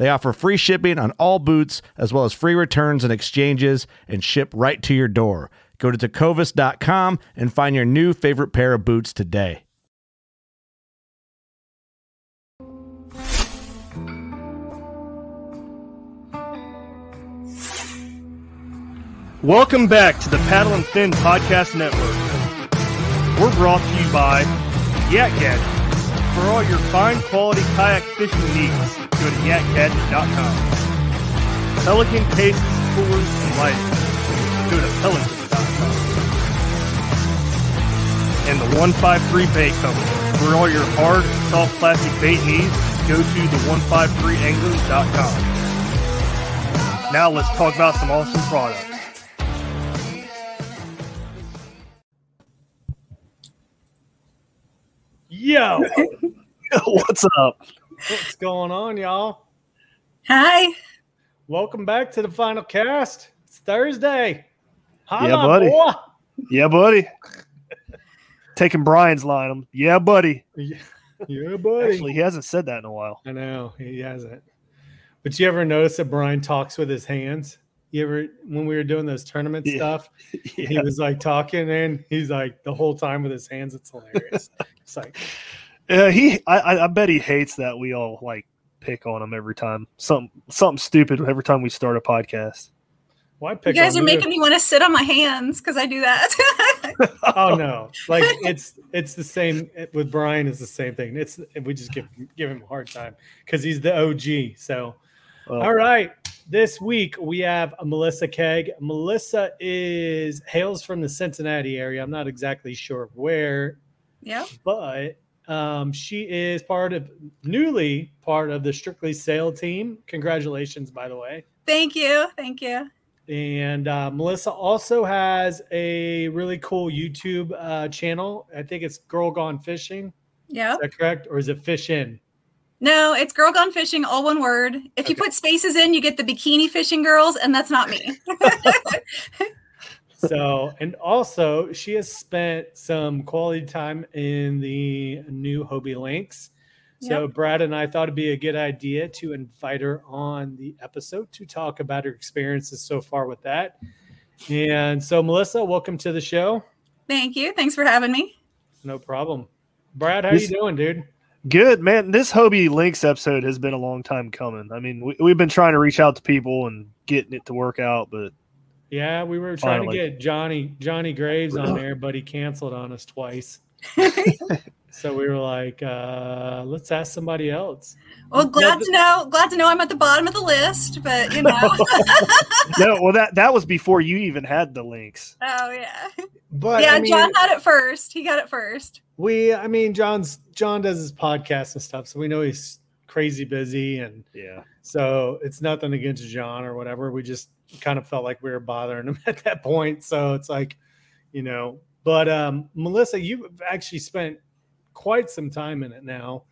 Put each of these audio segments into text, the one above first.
They offer free shipping on all boots, as well as free returns and exchanges, and ship right to your door. Go to tecovas.com and find your new favorite pair of boots today. Welcome back to the Paddle and Fin Podcast Network. We're brought to you by Yak Gadget. For all your fine quality kayak fishing needs, go to yakgadget.com. Pelican cases, coolers, and lighting. Go to pelican.com. And the 153 Bait Company. For all your hard, soft plastic bait needs, go to the 153anglers.com. Now let's talk about some awesome products. Yo, what's up? What's going on, y'all? Hi. Welcome back to the final cast. It's Thursday. Hi, Yeah, buddy. boy. Yeah, buddy. Taking Brian's line. I'm, yeah, buddy. Yeah, buddy. Actually, he hasn't said that in a while. I know he hasn't. But you ever notice that Brian talks with his hands? You ever when we were doing those tournament Yeah. stuff, he was like talking and he's like the whole time with his hands. It's hilarious. it's like Uh, he, I, I, I bet he hates that we all like pick on him every time. Something, something stupid every time we start a podcast. why pick? You pick guys on are you? making me want to sit on my hands because I do that. oh no like it's it's the same with brian it's the same thing it's we just give give him a hard time because he's the og so Well, all right this week we have melissa Kegg melissa is hails from the cincinnati area i'm not exactly sure where yeah. but um, she is part of newly part of the strictly sail team congratulations by the way Thank you. Thank you. and uh, Melissa also has a really cool YouTube uh, channel. I think it's Girl Gone Fishing. Yeah. Is that correct? Or is it Fish In? No, it's Girl Gone Fishing, all one word. If you put spaces in, you get the bikini fishing girls, and that's not me. So, and also she has spent some quality time in the new Hobie Lynx. So, Brad and I thought it'd be a good idea to invite her on the episode to talk about her experiences so far with that. And so, Melissa, welcome to the show. Thank you. Thanks for having me. No problem. Brad, how This- you doing, dude? Good man. This Hobie Lynx episode has been a long time coming. I mean, we, we've been trying to reach out to people and getting it to work out, but Yeah, we were trying Finally. to get Johnny Johnny Graves on there, but he canceled on us twice. so we were like, uh, let's ask somebody else. Well, glad to know. Glad to know I'm at the bottom of the list, but you know. no, well that that was before you even had the Lynx. oh yeah. But yeah, I mean, John had it first. He got it first. we I mean John's John does his podcast and stuff, so we know he's crazy busy and Yeah. so it's nothing against John or whatever. We just kind of felt like we were bothering him at that point. So it's like, you know, but um Melissa, you've actually spent quite some time in it now.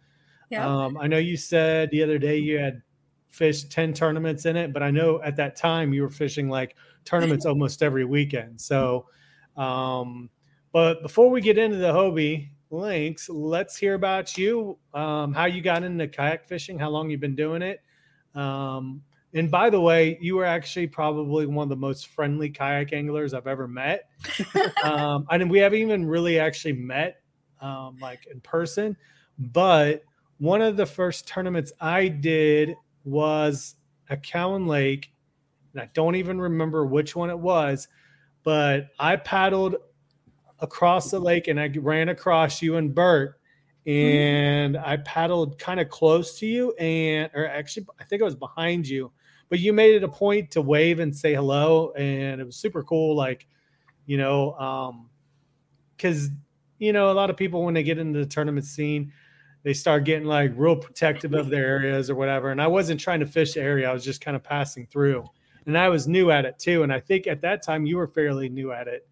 Yeah. Um, I know you said the other day you had fished 10 tournaments in it, but I know at that time you were fishing like tournaments almost every weekend. So, um, but before we get into the Hobie Lynx, let's hear about you, um, how you got into kayak fishing, how long you've been doing it. Um, and by the way, you were actually probably one of the most friendly kayak anglers I've ever met. um, and we haven't even really actually met um, like in person, but one of the first tournaments I did was at Cowan Lake, and I don't even remember which one it was, but I paddled across the lake and I ran across you and Bert, and I paddled kind of close to you, and or actually I think I was behind you, but you made it a point to wave and say hello, and it was super cool. Like, you know, um, because you know a lot of people when they get into the tournament scene they start getting like real protective of their areas or whatever. And I wasn't trying to fish the area, I was just kind of passing through. And I was new at it too. And I think at that time you were fairly new at it.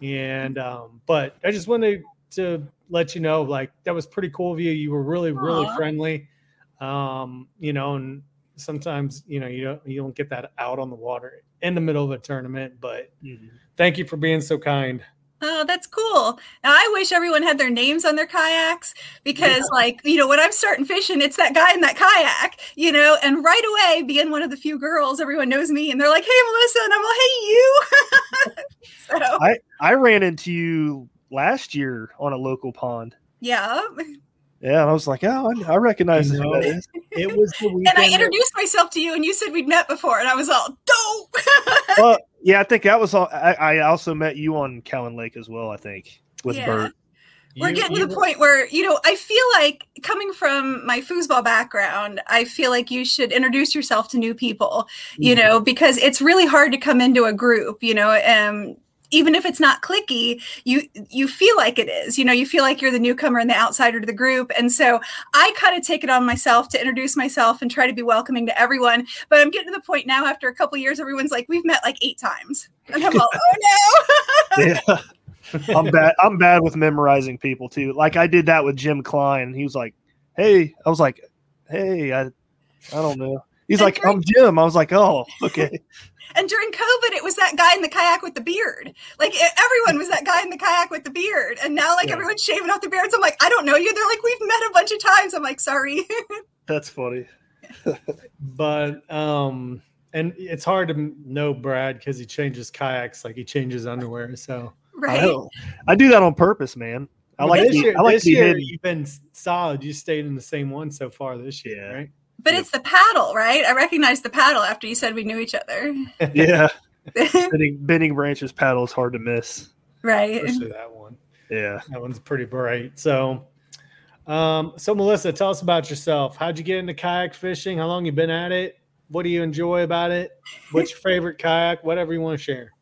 And um, but I just wanted to let you know, like that was pretty cool of you. You were really, really Aw. friendly. Um, you know, and sometimes, you know, you don't you don't get that out on the water in the middle of a tournament. But thank you for being so kind. Oh, that's cool. Now, I wish everyone had their names on their kayaks because, like, you know, when I'm starting fishing, it's that guy in that kayak, you know, and right away, being one of the few girls, everyone knows me and they're like, hey, Melissa. And I'm like, hey, you. so, I I ran into you last year on a local pond. yeah. Yeah, and I was like, oh, I, I recognize You know, that is. It was the weekend. And I that- introduced myself to you and you said we'd met before. And I was all, dope. well, yeah, I think that was all. I, I also met you on Cowan Lake as well. I think with Yeah. Bert. We're you- getting you to the were- point where, you know, I feel like coming from my foosball background, I feel like you should introduce yourself to new people, you Mhm. know, because it's really hard to come into a group, you know, um, even if it's not clicky, you you feel like it is. You know, you feel like you're the newcomer and the outsider to the group. And so I kind of take it on myself to introduce myself and try to be welcoming to everyone. But I'm getting to the point now after a couple years, everyone's like, we've met like eight times. And I'm all, oh no. Yeah, I'm bad. I'm bad with memorizing people too. Like I did that with Jim Klein. He was like, "Hey," I was like, "Hey, I, I don't know." He's like, "I'm Jim." I was like, "Oh, okay." And during COVID, it was that guy in the kayak with the beard. Like e- everyone was that guy in the kayak with the beard. And now, like Yeah. everyone's shaving off the beards. I'm like, I don't know you. They're like, we've met a bunch of times. I'm like, sorry. That's funny. but um and it's hard to know brad because he changes kayaks like he changes underwear so I, right. know. I do that on purpose, man. I Well, like this to year, I like this year hidden. you've been solid you stayed in the same one so far this year Yeah. right But it's the paddle, right? I recognized the paddle after you said we knew each other. Yeah, bending, bending branches paddle is hard to miss. right. especially that one Yeah. that one's pretty bright so um so melissa tell us about yourself how'd you get into kayak fishing how long you been at it what do you enjoy about it what's your favorite kayak whatever you want to share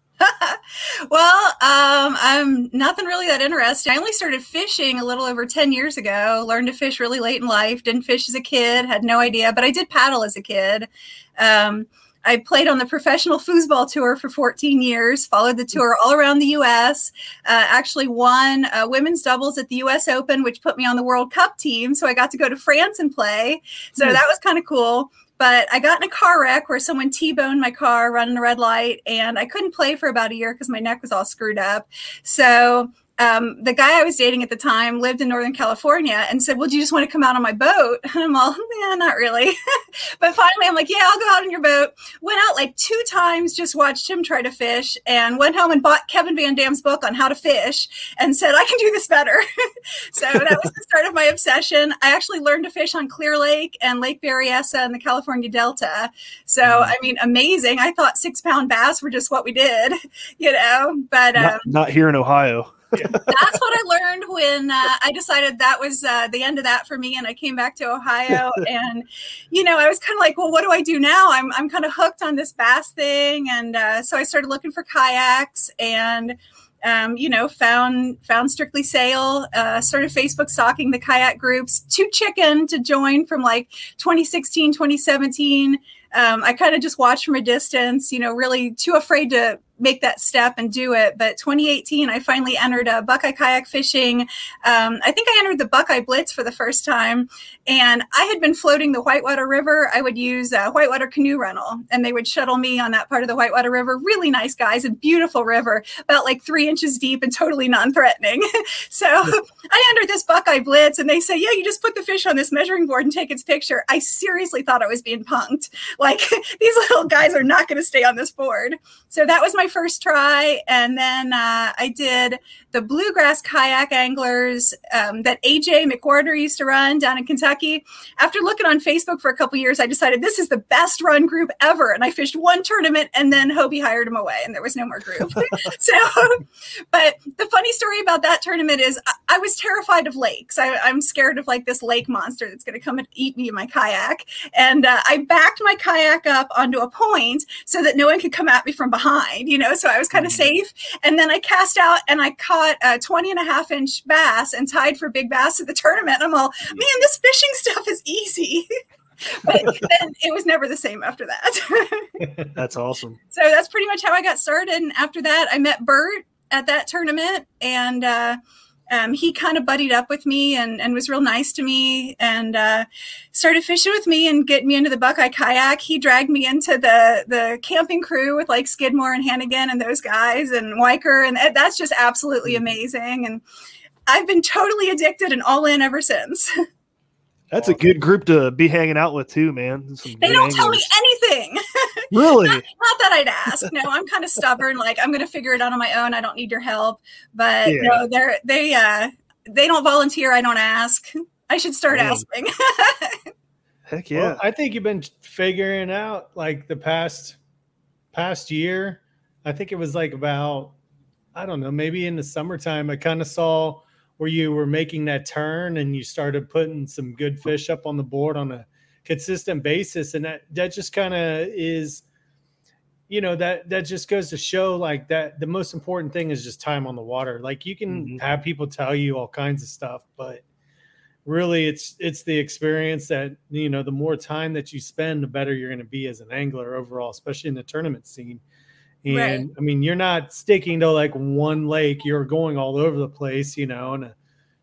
well, um, I'm nothing really that interesting. I only started fishing a little over 10 years ago, learned to fish really late in life, didn't fish as a kid, had no idea, but I did paddle as a kid. Um, I played on the professional foosball tour for 14 years, followed the tour all around the US, uh, actually won uh, women's doubles at the US Open, which put me on the World Cup team. So I got to go to France and play. So Hmm. that was kind of cool. But I got in a car wreck where someone T boned my car running a red light, and I couldn't play for about a year because my neck was all screwed up. So um, the guy I was dating at the time lived in Northern California and said, Well, do you just want to come out on my boat? And I'm all, Yeah, not really. but finally, I'm like, Yeah, I'll go out on your boat. Went out like two times, just watched him try to fish, and went home and bought Kevin VanDam's book on how to fish and said, I can do this better. so that was the start of my obsession. I actually learned to fish on Clear Lake and Lake Berryessa in the California Delta. So, Mm. I mean, amazing. I thought six pound bass were just what we did, you know, but um, Not, not here in Ohio. that's what I learned when uh, I decided that was uh, the end of that for me, and I came back to Ohio. and you know, I was kind of like, well, what do I do now? I'm I'm kind of hooked on this bass thing, and uh, so I started looking for kayaks and. Um, you know, found found Strictly Sail, uh, started Facebook stalking the kayak groups. Too chicken to join from like 2016, 2017. Um, I kind of just watched from a distance. You know, really too afraid to make that step and do it. But 2018, I finally entered a Buckeye kayak fishing. Um, I think I entered the Buckeye Blitz for the first time, and I had been floating the Whitewater River. I would use a Whitewater canoe rental, and they would shuttle me on that part of the Whitewater River. Really nice guys, a beautiful river, about like three inches deep and totally non-threatening. so I entered this Buckeye Blitz, and they say, "Yeah, you just put the fish on this measuring board and take its picture." I seriously thought I was being punked. Like these little guys are not going to stay on this board. So that was my first try. And then uh, I did the bluegrass kayak anglers um, that AJ McWhorter used to run down in Kentucky. After looking on Facebook for a couple years, I decided this is the best run group ever. And I fished one tournament and then Hobie hired him away and there was no more group. so, but the funny story about that tournament is I, I was terrified of lakes. I, am scared of like this lake monster that's going to come and eat me in my kayak. And uh, I backed my kayak up onto a point so that no one could come at me from behind, you know, so I was kind of mm-hmm. safe. And then I cast out and I caught caught a 20 and a half inch bass and tied for big bass at the tournament. I'm all, man, this fishing stuff is easy. but then it was never the same after that. that's awesome. So that's pretty much how I got started. And after that, I met Bert at that tournament and uh, um, he kind of buddied up with me and, and was real nice to me and uh, started fishing with me and getting me into the Buckeye kayak. He dragged me into the the camping crew with like Skidmore and Hannigan and those guys and Weicker, and that's just absolutely mm-hmm. amazing. And I've been totally addicted and all in ever since. That's a good group to be hanging out with too, man. Some they don't tell me anything. Really? not, not, that I'd ask. No, I'm kind of stubborn. Like I'm going to figure it out on my own. I don't need your help. But yeah. no, they're they uh they don't volunteer. I don't ask. I should start Damn. asking. Heck yeah! Well, I think you've been figuring out like the past past year. I think it was like about I don't know, maybe in the summertime. I kind of saw where you were making that turn and you started putting some good fish up on the board on a consistent basis. And that that just kind of is you know that that just goes to show like that the most important thing is just time on the water. Like you can mm-hmm. have people tell you all kinds of stuff but really it's it's the experience that you know the more time that you spend the better you're going to be as an angler overall especially in the tournament scene and right. I mean, you're not sticking to like one lake, you're going all over the place, you know, in a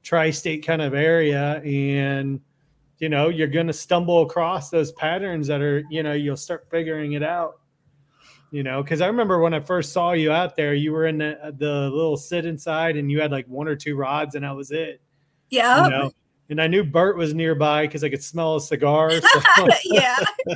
tri state kind of area. And, you know, you're going to stumble across those patterns that are, you know, you'll start figuring it out, you know, because I remember when I first saw you out there, you were in the, uh, the little sit inside and you had like one or two rods and that was it. Yeah. You know? And I knew Bert was nearby because I could smell a cigar. So. yeah.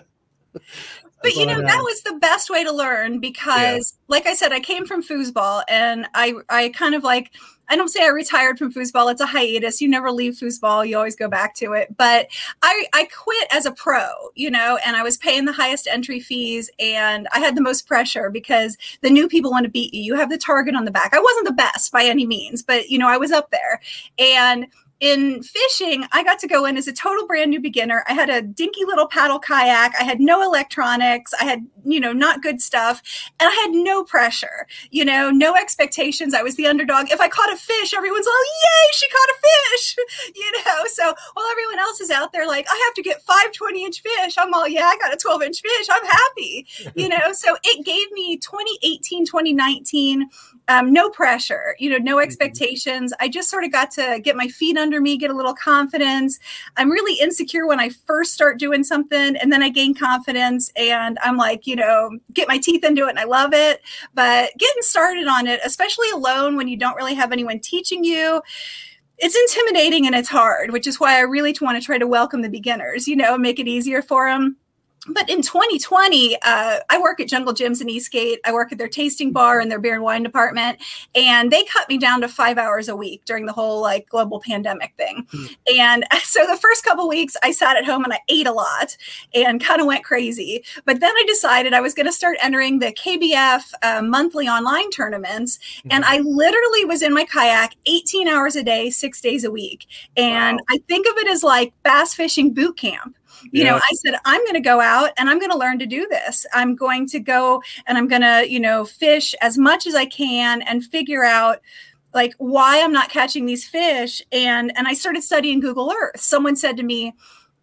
But you know, that was the best way to learn because yeah. like I said, I came from foosball and I I kind of like I don't say I retired from foosball. It's a hiatus. You never leave foosball. You always go back to it. But I, I quit as a pro, you know, and I was paying the highest entry fees and I had the most pressure because the new people want to beat you. You have the target on the back. I wasn't the best by any means, but you know, I was up there. And in fishing, I got to go in as a total brand new beginner. I had a dinky little paddle kayak. I had no electronics. I had, you know, not good stuff. And I had no pressure, you know, no expectations. I was the underdog. If I caught a fish, everyone's like, yay, she caught a fish, you know. So while everyone else is out there like, I have to get five 20 inch fish, I'm all, yeah, I got a 12 inch fish. I'm happy, you know. So it gave me 2018, 2019, um, no pressure, you know, no mm-hmm. expectations. I just sort of got to get my feet under under me, get a little confidence. I'm really insecure when I first start doing something and then I gain confidence and I'm like, you know, get my teeth into it and I love it. But getting started on it, especially alone when you don't really have anyone teaching you, it's intimidating and it's hard, which is why I really want to try to welcome the beginners, you know, make it easier for them but in 2020, uh, I work at Jungle Jim's in Eastgate. I work at their tasting bar and their beer and wine department, and they cut me down to five hours a week during the whole like global pandemic thing. Mm. And so the first couple weeks, I sat at home and I ate a lot and kind of went crazy. But then I decided I was going to start entering the KBF uh, monthly online tournaments, mm. and I literally was in my kayak 18 hours a day, six days a week. And wow. I think of it as like bass fishing boot camp you yeah. know i said i'm going to go out and i'm going to learn to do this. I'm going to go and i'm going to you know fish as much as i can and figure out like why i'm not catching these fish. And and i started studying google earth. Someone said to me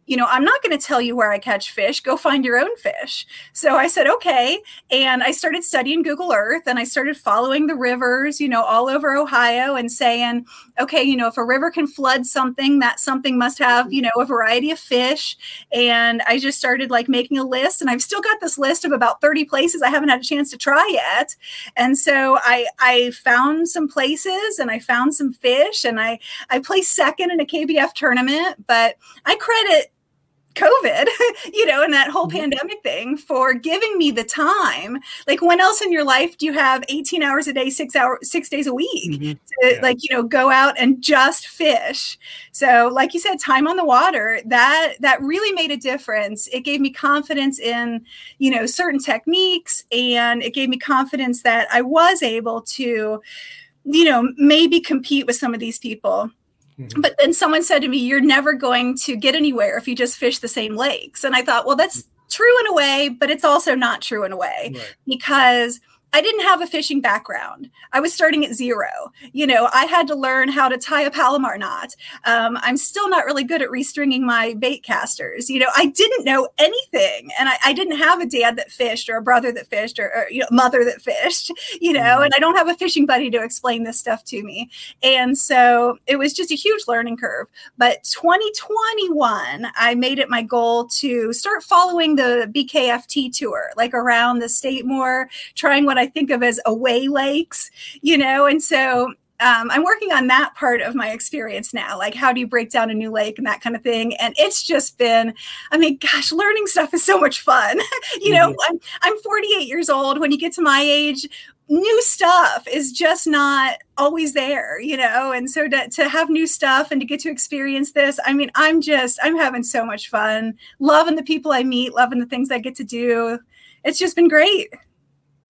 you know, I'm not going to tell you where I catch fish. Go find your own fish. So I said, okay. And I started studying Google Earth and I started following the rivers, you know, all over Ohio and saying, okay, you know, if a river can flood something, that something must have, you know, a variety of fish. And I just started like making a list and I've still got this list of about 30 places I haven't had a chance to try yet. And so I, I found some places and I found some fish and I, I placed second in a KBF tournament, but I credit COVID, you know, and that whole mm-hmm. pandemic thing for giving me the time. Like when else in your life do you have 18 hours a day, six hours, six days a week mm-hmm. to yeah. like, you know, go out and just fish. So like you said, time on the water, that that really made a difference. It gave me confidence in, you know, certain techniques and it gave me confidence that I was able to, you know, maybe compete with some of these people Mm-hmm. But then someone said to me, You're never going to get anywhere if you just fish the same lakes. And I thought, Well, that's true in a way, but it's also not true in a way right. because I didn't have a fishing background. I was starting at zero. You know, I had to learn how to tie a Palomar knot. Um, I'm still not really good at restringing my bait casters. You know, I didn't know anything, and I, I didn't have a dad that fished or a brother that fished or, or you know, mother that fished. You know, mm-hmm. and I don't have a fishing buddy to explain this stuff to me. And so it was just a huge learning curve. But 2021, I made it my goal to start following the BKFT tour, like around the state more, trying what I I think of as away lakes, you know, and so um, I'm working on that part of my experience now. Like, how do you break down a new lake and that kind of thing? And it's just been, I mean, gosh, learning stuff is so much fun. you know, mm-hmm. I'm, I'm 48 years old. When you get to my age, new stuff is just not always there, you know? And so to, to have new stuff and to get to experience this, I mean, I'm just, I'm having so much fun, loving the people I meet, loving the things I get to do. It's just been great.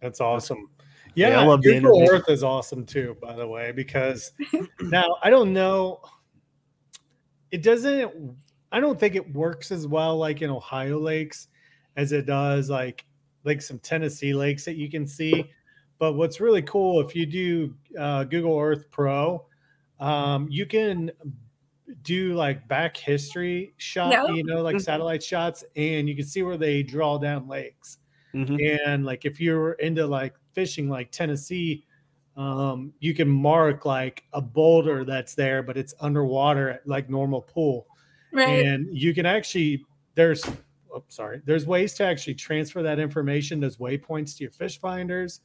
That's awesome. Yeah, yeah I love Google Earth is awesome too, by the way, because now I don't know. It doesn't. I don't think it works as well like in Ohio lakes as it does like like some Tennessee lakes that you can see. But what's really cool if you do uh, Google Earth Pro, um, you can do like back history shot, yep. you know, like mm-hmm. satellite shots, and you can see where they draw down lakes. Mm-hmm. And like if you're into like fishing like Tennessee, um, you can mark like a boulder that's there, but it's underwater like normal pool. Right. And you can actually there's oh, sorry, there's ways to actually transfer that information, those waypoints to your fish finders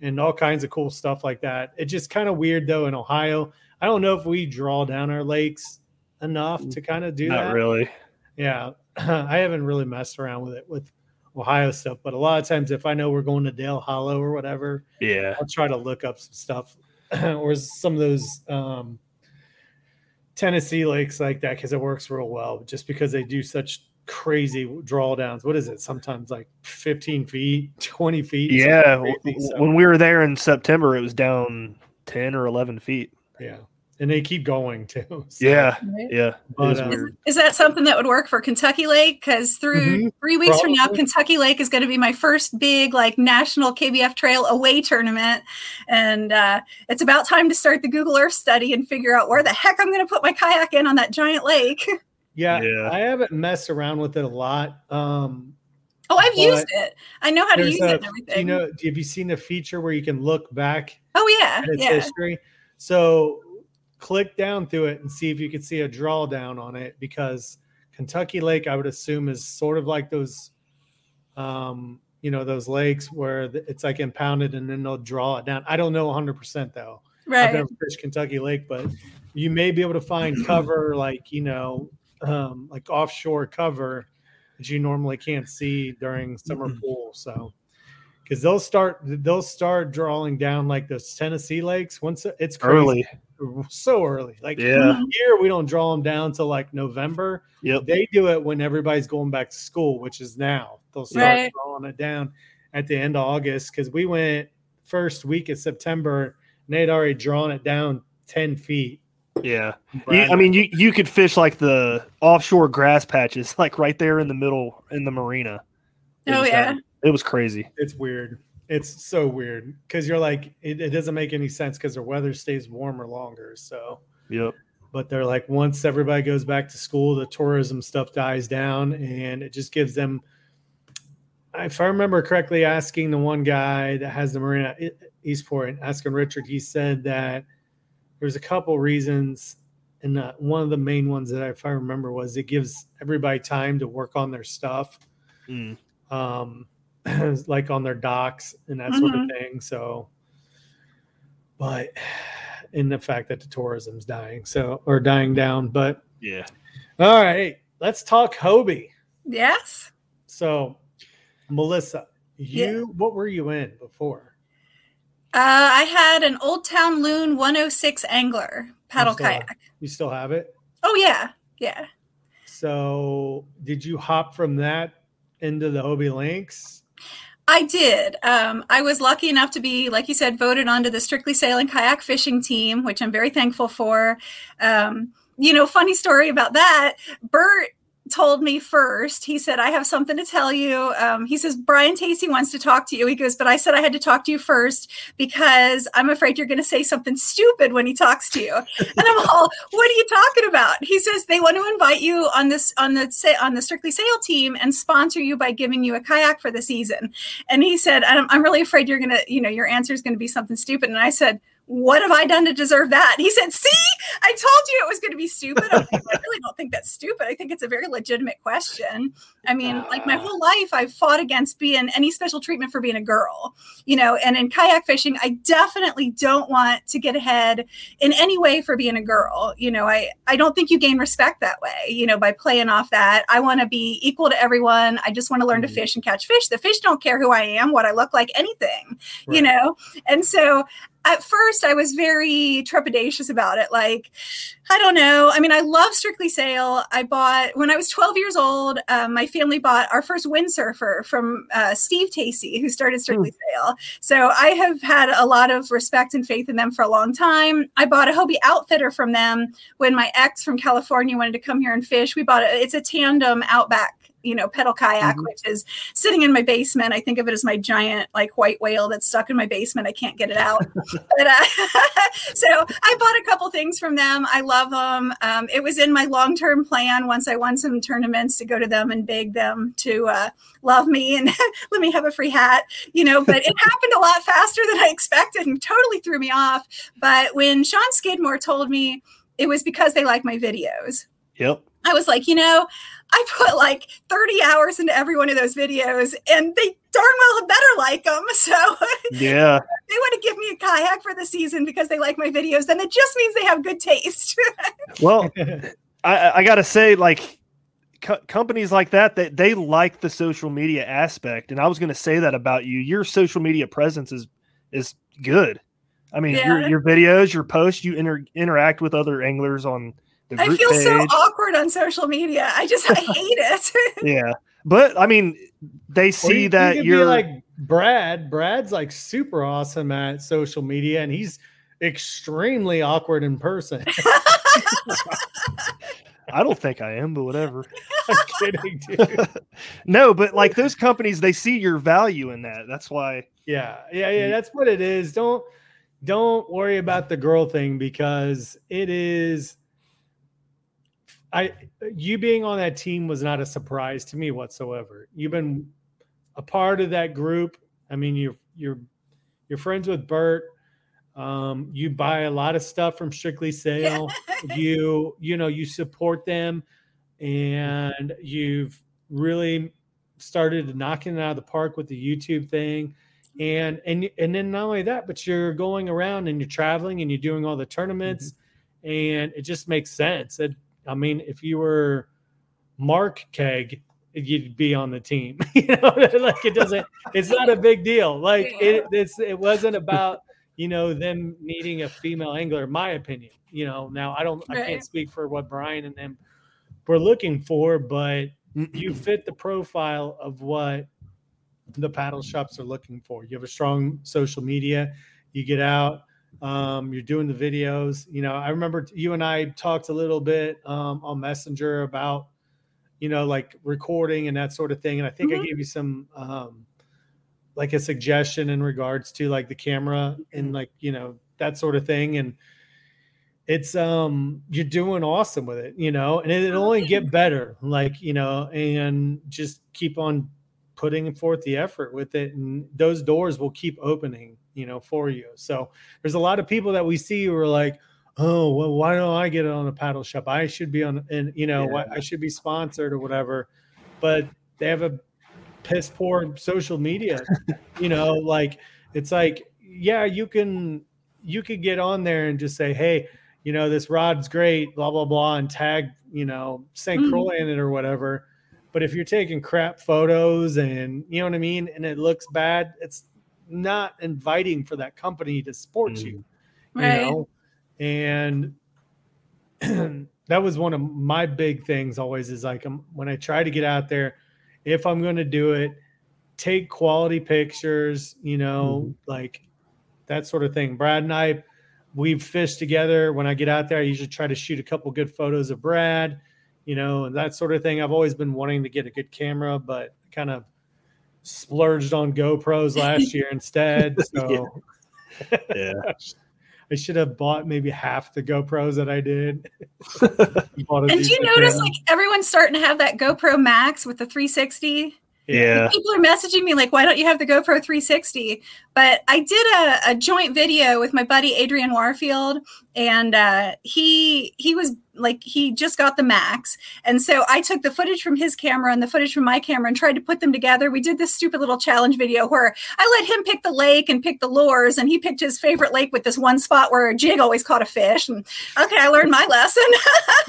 and all kinds of cool stuff like that. It's just kind of weird though in Ohio. I don't know if we draw down our lakes enough to kind of do Not that. Really. Yeah. I haven't really messed around with it with Ohio stuff. But a lot of times, if I know we're going to Dale Hollow or whatever, yeah, I'll try to look up some stuff or some of those um, Tennessee lakes like that because it works real well. Just because they do such crazy drawdowns. What is it? Sometimes like 15 feet, 20 feet. Yeah. Crazy, so. When we were there in September, it was down 10 or 11 feet. Yeah and they keep going too. So. Yeah, yeah. But, um, is, is, that something that would work for Kentucky Lake? Because through mm-hmm, three weeks probably. from now, Kentucky Lake is going to be my first big like national KBF Trail away tournament, and uh, it's about time to start the Google Earth study and figure out where the heck I'm going to put my kayak in on that giant lake. Yeah, yeah, I haven't messed around with it a lot. Um, oh, I've used it. I know how to use a, it and everything. You know, have you seen the feature where you can look back? Oh yeah, yeah. history. So click down through it and see if you can see a drawdown on it because Kentucky Lake, I would assume, is sort of like those, um, you know, those lakes where it's like impounded and then they'll draw it down. I don't know 100% though. Right. I've never fished Kentucky Lake, but you may be able to find cover like, you know, um, like offshore cover that you normally can't see during summer pool. So because they'll start they'll start drawing down like those Tennessee lakes once it's crazy. Early. so early. Like Yeah. here we don't draw them down till like November. Yep. They do it when everybody's going back to school, which is now. They'll start Right. drawing it down at the end of August because we went first week of September and they'd already drawn it down 10 feet. Yeah. You, I mean, you you could fish like the offshore grass patches, like right there in the middle in the marina. Oh, yeah. uh, it was crazy. it's weird. It's so weird because you're like, it, it doesn't make any sense because the weather stays warmer longer. So, Yep. but they're like, once everybody goes back to school, the tourism stuff dies down and it just gives them. If I remember correctly, asking the one guy that has the marina Eastport and asking Richard, he said that there's a couple reasons. And uh, one of the main ones that I, if I remember was it gives everybody time to work on their stuff Mm. um, like on their docks and that sort of thing. So, but in the fact that the tourism's dying, so or dying down. But Yeah. all right, let's talk Hobie. Yes. So, Melissa, Yeah. you what were you in before? Uh, I had an Old Town Loon 106 angler paddle have- kayak. You still have it. Oh yeah, yeah. So, did you hop from that into the Hobie Lynx? I did. Um, I was lucky enough to be, like you said, voted onto the Strictly Sailing Kayak Fishing team, which I'm very thankful for. Um, you know, funny story about that. Bert told me first. He said, "I have something to tell you." Um, he says, "Brian Tacey wants to talk to you." He goes, "But I said I had to talk to you first because I'm afraid you're going to say something stupid when he talks to you." And I'm all, "What are you talking about?" He says, "They want to invite you on this on the sa- on the Strictly Sail team and sponsor you by giving you a kayak for the season." And he said, I'm, I'm really afraid you're going to, you know, your answer is going to be something stupid. And I said, what have I done to deserve that? He said, see, I told you it was going to be stupid. I'm like, I really don't think that's stupid. I think it's a very legitimate question. I mean, like my whole life, I've fought against being any special treatment for being a girl, you know, and in kayak fishing, I definitely don't want to get ahead in any way for being a girl. You know, I, I don't think you gain respect that way, you know, by playing off that. I want to be equal to everyone. I just want to learn Mhm. to fish and catch fish. The fish don't care who I am, what I look like, anything, you know? And so at first I was very trepidatious about it. Like, I don't know. I mean, I love Strictly Sail. I bought, when I was 12 years old, um, my family bought our first windsurfer from uh, Steve Tacey, who started Strictly Sail. So I have had a lot of respect and faith in them for a long time. I bought a Hobie outfitter from them when my ex from California wanted to come here and fish. We bought it. It's a tandem Outback. You know, pedal kayak, Mhm. which is sitting in my basement. I think of it as my giant, like white whale that's stuck in my basement. I can't get it out. but uh, so I bought a couple things from them. I love them. Um, it was in my long term plan once I won some tournaments to go to them and beg them to uh, love me and let me have a free hat, you know. But it happened a lot faster than I expected and totally threw me off. But when Sean Skidmore told me it was because they like my videos, Yep. I was like, you know, I put like 30 hours into every one of those videos and they darn well better like them. So Yeah. they want to give me a kayak for the season because they like my videos, then it just means they have good taste. Well, I, I got to say, like, co- companies like that, they, they like the social media aspect. And I was going to say that about you. Your social media presence is is good. I mean, your, Yeah. your videos, your posts, you inter- interact with other anglers on the I group feel so awkward on social media. I just I hate it. yeah. But I mean, they see you- that you you're like Brad. Brad's like super awesome at social media, and he's extremely awkward in person. I don't think I am, but whatever. I'm kidding, dude. no, but like those companies, they see your value in that. That's why. Yeah, yeah, yeah. That's what it is. Don't don't worry about the girl thing because it is. I you being on that team was not a surprise to me whatsoever. You've been a part of that group. I mean, you're you're you're friends with Bert. Um, you buy a lot of stuff from Strictly Sail. you you know you support them, and you've really started knocking it out of the park with the YouTube thing and and and then not only that but you're going around and you're traveling and you're doing all the tournaments and it just makes sense it, i mean if you were mark Kegg you'd be on the team. you know, like it doesn't. It's not a big deal. Like it, it's it wasn't about you know them needing a female angler. My opinion. You know, now I don't. I can't speak for what Brian and them were looking for, but you fit the profile of what the paddle shops are looking for. You have a strong social media. You get out. Um, you're doing the videos. You know, I remember you and I talked a little bit um, on Messenger about, you know, like recording and that sort of thing. And I think I Mhm. gave you some, um, like a suggestion in regards to like the camera and like you know that sort of thing. And it's um you're doing awesome with it, you know, and it'll only get better. Like you know, and just keep on putting forth the effort with it and those doors will keep opening you know for you. So there's a lot of people that we see who are like oh well why don't i get it on a paddle shop? I should be on and you know why i should be sponsored or whatever. But they have a piss poor social media you know like it's like yeah you can you could get on there and just say hey you know this rod's great blah blah blah and tag you know st Mhm. croix in it or whatever. But if you're taking crap photos and you know what I mean, and it looks bad, it's not inviting for that company to support Mm. you. Right. You know? And that was one of my big things always is like um, when I try to get out there, if I'm going to do it, take quality pictures, you know, like that sort of thing. Brad and I, we've fished together. When I get out there, I usually try to shoot a couple good photos of Brad, you know, and that sort of thing. I've always been wanting to get a good camera, but kind of splurged on GoPros last year instead. So Yeah. I should have bought maybe half the GoPros that I did. And do you notice like everyone's starting to have that GoPro Max with the 360? Yeah. People are messaging me like, why don't you have the GoPro 360? But I did a, a joint video with my buddy Adrian Warfield, and uh, he he was like he just got the Max, and so I took the footage from his camera and the footage from my camera and tried to put them together. We did this stupid little challenge video where I let him pick the lake and pick the lures, and he picked his favorite lake with this one spot where a jig always caught a fish. And okay, I learned my lesson.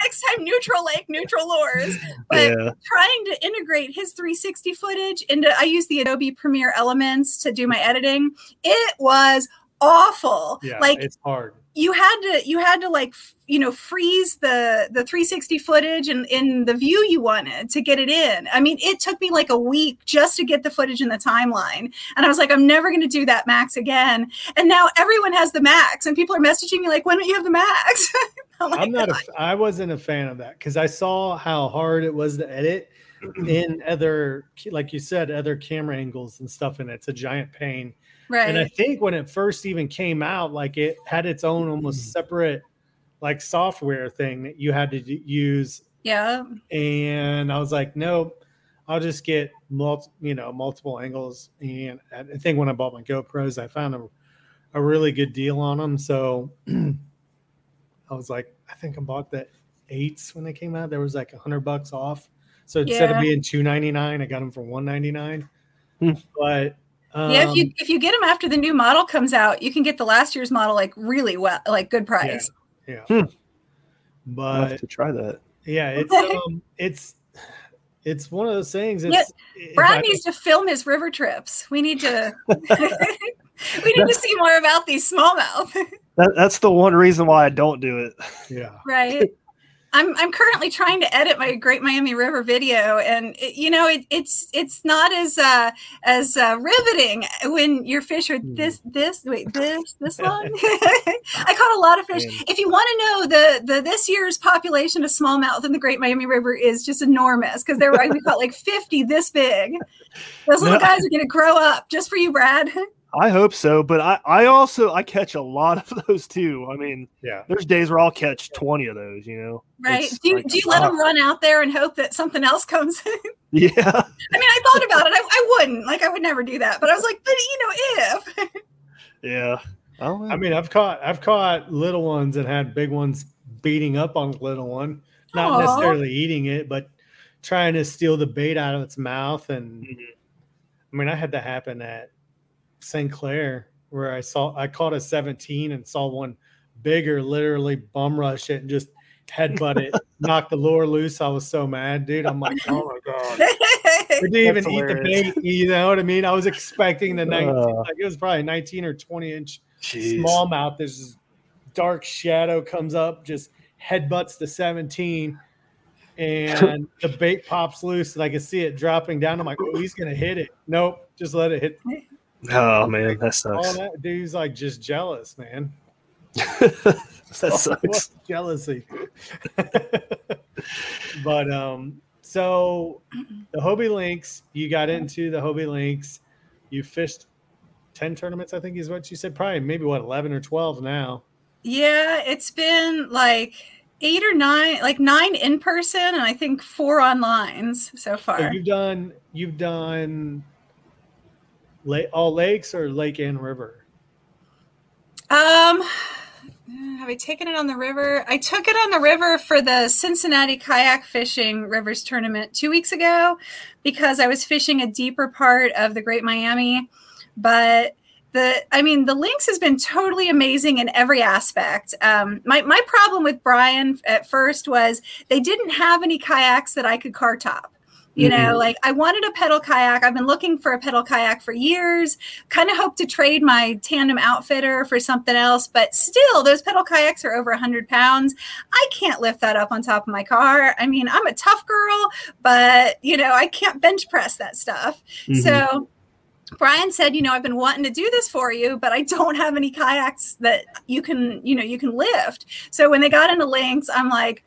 Next time, neutral lake, neutral lures. But Yeah. trying to integrate his 360 footage into I use the Adobe Premiere Elements to do my editing. It was awful. Yeah, like it's hard. You had to you had to like you know freeze the the 360 footage and in the view you wanted to get it in. I mean, it took me like a week just to get the footage in the timeline. And I was like, I'm never going to do that Max again. And now everyone has the Max and people are messaging me like, "When don't you have the Max?" I'm like, I'm not. A, I wasn't a fan of that because I saw how hard it was to edit mm-hmm. in other, like you said, other camera angles and stuff, and it's a giant pain. Right. And I think when it first even came out, like it had its own Mm. almost separate, like software thing that you had to d- use, yeah. and I was like, nope. I'll just get multi, you know, multiple angles. And I think when I bought my GoPros, I found a, a really good deal on them. So I was like, I think I bought the eights when they came out. There was like a hundred bucks off. So instead Yeah. of being two ninety nine, I got them for one ninety nine. Hmm. But um, yeah, if you if you get them after the new model comes out, you can get the last year's model like really well, like good price. yeah, Hmm. I'll but have to try that. yeah, it's um, it's it's one of those things. It's, Yeah, Brad I- needs to film his river trips. We need to we need to see more about these smallmouth. that. That's the one reason why I don't do it. yeah. right. I'm I'm currently trying to edit my Great Miami River video, and it, you know it, it's it's not as uh, as uh, riveting when your fish are this this wait this this long. I caught a lot of fish. If you want to know the the this year's population of smallmouth in the Great Miami River is just enormous because there were we caught like 50 this big. Those little No. guys are going to grow up just for you, Brad. I hope so, but I, I also I catch a lot of those too. I mean, Yeah. there's days where I'll catch 20 of those, you know. Right? It's Do you, like do you let them run out there and hope that something else comes in? Yeah. I mean, I thought about it. I, I wouldn't. Like, I would never do that. But I was like, but you know, if. Yeah. I, don't know. I mean, I've caught I've caught little ones and had big ones beating up on the little one, not Aw. necessarily eating it, but trying to steal the bait out of its mouth. And Mhm. I mean, I had that happen at St. Clair where I saw I caught a 17 and saw one bigger literally bum rush it and just headbutt it, knocked the lure loose. I was so mad, dude. I'm like, oh my god. We didn't even That's eat the bait. You know what I mean? I was expecting the 19, Uh. like it was probably 19 or 20 inch Jeez. smallmouth. There's this dark shadow comes up, just headbutts the 17, and the bait pops loose, and I can see it dropping down. I'm like, oh, he's gonna hit it. Nope, just let it hit. Oh man, that All sucks. that dude's like just jealous, man. that What sucks. jealousy. but um, so the Hobie Lynx, you got into the Hobie Lynx, you fished 10 tournaments, I think is what you said. Probably maybe what 11 or 12 now. Yeah, it's been like eight or nine, like nine in person, and I think four online so So far. you've done you've done lake all lakes or lake and river. Um, have I taken it on the river? I took it on the river for the Cincinnati Kayak Fishing Rivers Tournament two weeks ago because I was fishing a deeper part of the Great Miami. But the, I mean, the Lynx has been totally amazing in every aspect. Um, my my problem with Brian at first was they didn't have any kayaks that I could car top. You know, like I wanted a pedal kayak. I've been looking for a pedal kayak for years kind of hope to trade my tandem outfitter for something else, but still, those pedal kayaks are over 100 pounds. I can't lift that up on top of my car. I mean, I'm a tough girl, but you know, I can't bench press that stuff. Mhm. So, Brian said, you know, I've been wanting to do this for you, but I don't have any kayaks that you can, you know, you can lift. So when they got into Lynx, I'm like,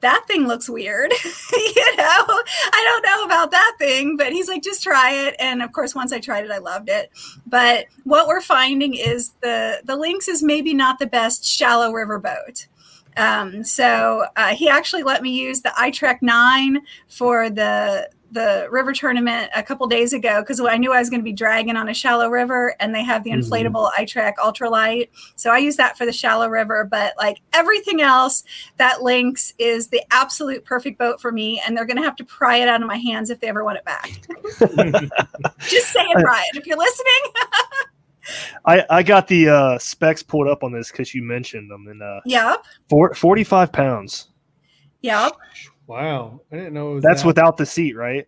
that thing looks weird. you know, I don't know about that thing, but he's like, just try it. And of course, once I tried it, I loved it. But what we're finding is the the Lynx is maybe not the best shallow river boat. Um, so uh, he actually let me use the iTrek 9 for the the river tournament a couple days ago because I knew I was going to be dragging on a shallow river and they have the Mhm. inflatable iTrek ultralight. So I use that for the shallow river, but like everything else, that Lynx is the absolute perfect boat for me and they're going to have to pry it out of my hands if they ever want it back. Just saying, Brian, if you're listening. I, I got the uh, specs pulled up on this because you mentioned them, and uh, yep. four, 45 pounds. Yep. Wow, I didn't know it was That's that. without the seat, right?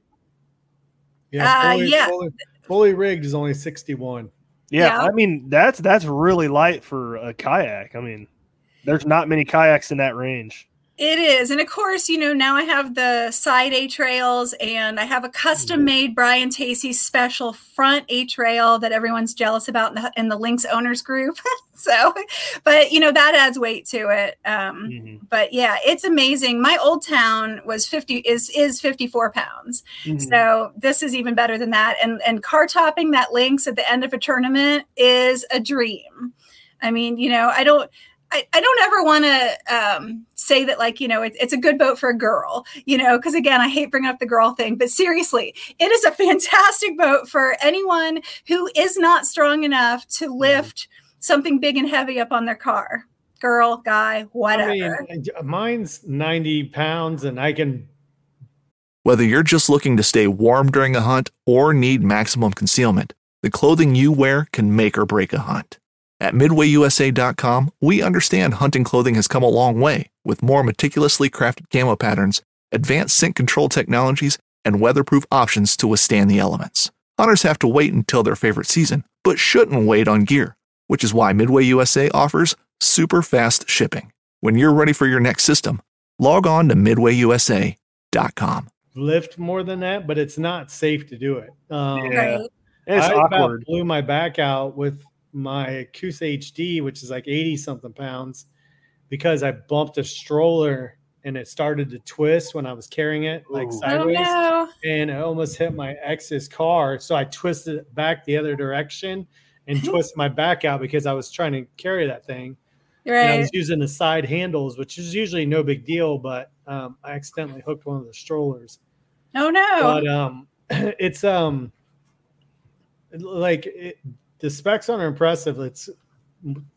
yeah, Uh, fully, yeah. fully, fully rigged is only 61. Yeah, Yeah. I mean that's that's really light for a kayak. I mean, there's not many kayaks in that range. It is. And of course, you know, now I have the side H-rails and I have a custom made Brian Tacey special front H-rail that everyone's jealous about in the, in the Lynx owners group. so, but you know, that adds weight to it. Um, Mhm. but yeah, it's amazing. My old town was 50 is is 54 pounds. Mhm. So this is even better than that. And and car topping that Lynx at the end of a tournament is a dream. I mean, you know, I don't I, I don't ever want to um, say that like you know it, it's a good boat for a girl you know because again i hate bringing up the girl thing but seriously it is a fantastic boat for anyone who is not strong enough to lift something big and heavy up on their car. Girl guy whatever. I mean, mine's 90 pounds and I can Whether you're just looking to stay warm during a hunt or need maximum concealment, the clothing you wear can make or break a hunt. At MidwayUSA.com, we understand hunting clothing has come a long way with more meticulously crafted camo patterns, advanced scent control technologies, and weatherproof options to withstand the elements. Hunters have to wait until their favorite season, but shouldn't wait on gear, which is why Midway USA offers super fast shipping. When you're ready for your next system, log on to MidwayUSA.com. lift more than that, but it's not safe to do it. Um, Yeah. right it's I about awkward. blew my back out with my Coosa HD, which is like 80 something pounds, because I bumped a stroller and it started to twist when I was carrying it like Ooh. oh sideways. no And it almost hit my ex's car. So I twisted it back the other direction and twisted my back out because I was trying to carry that thing. Right. And I was using the side handles, which is usually no big deal, but um, I accidentally hooked one of the strollers oh no but um it's um like it, the specs on are impressive it's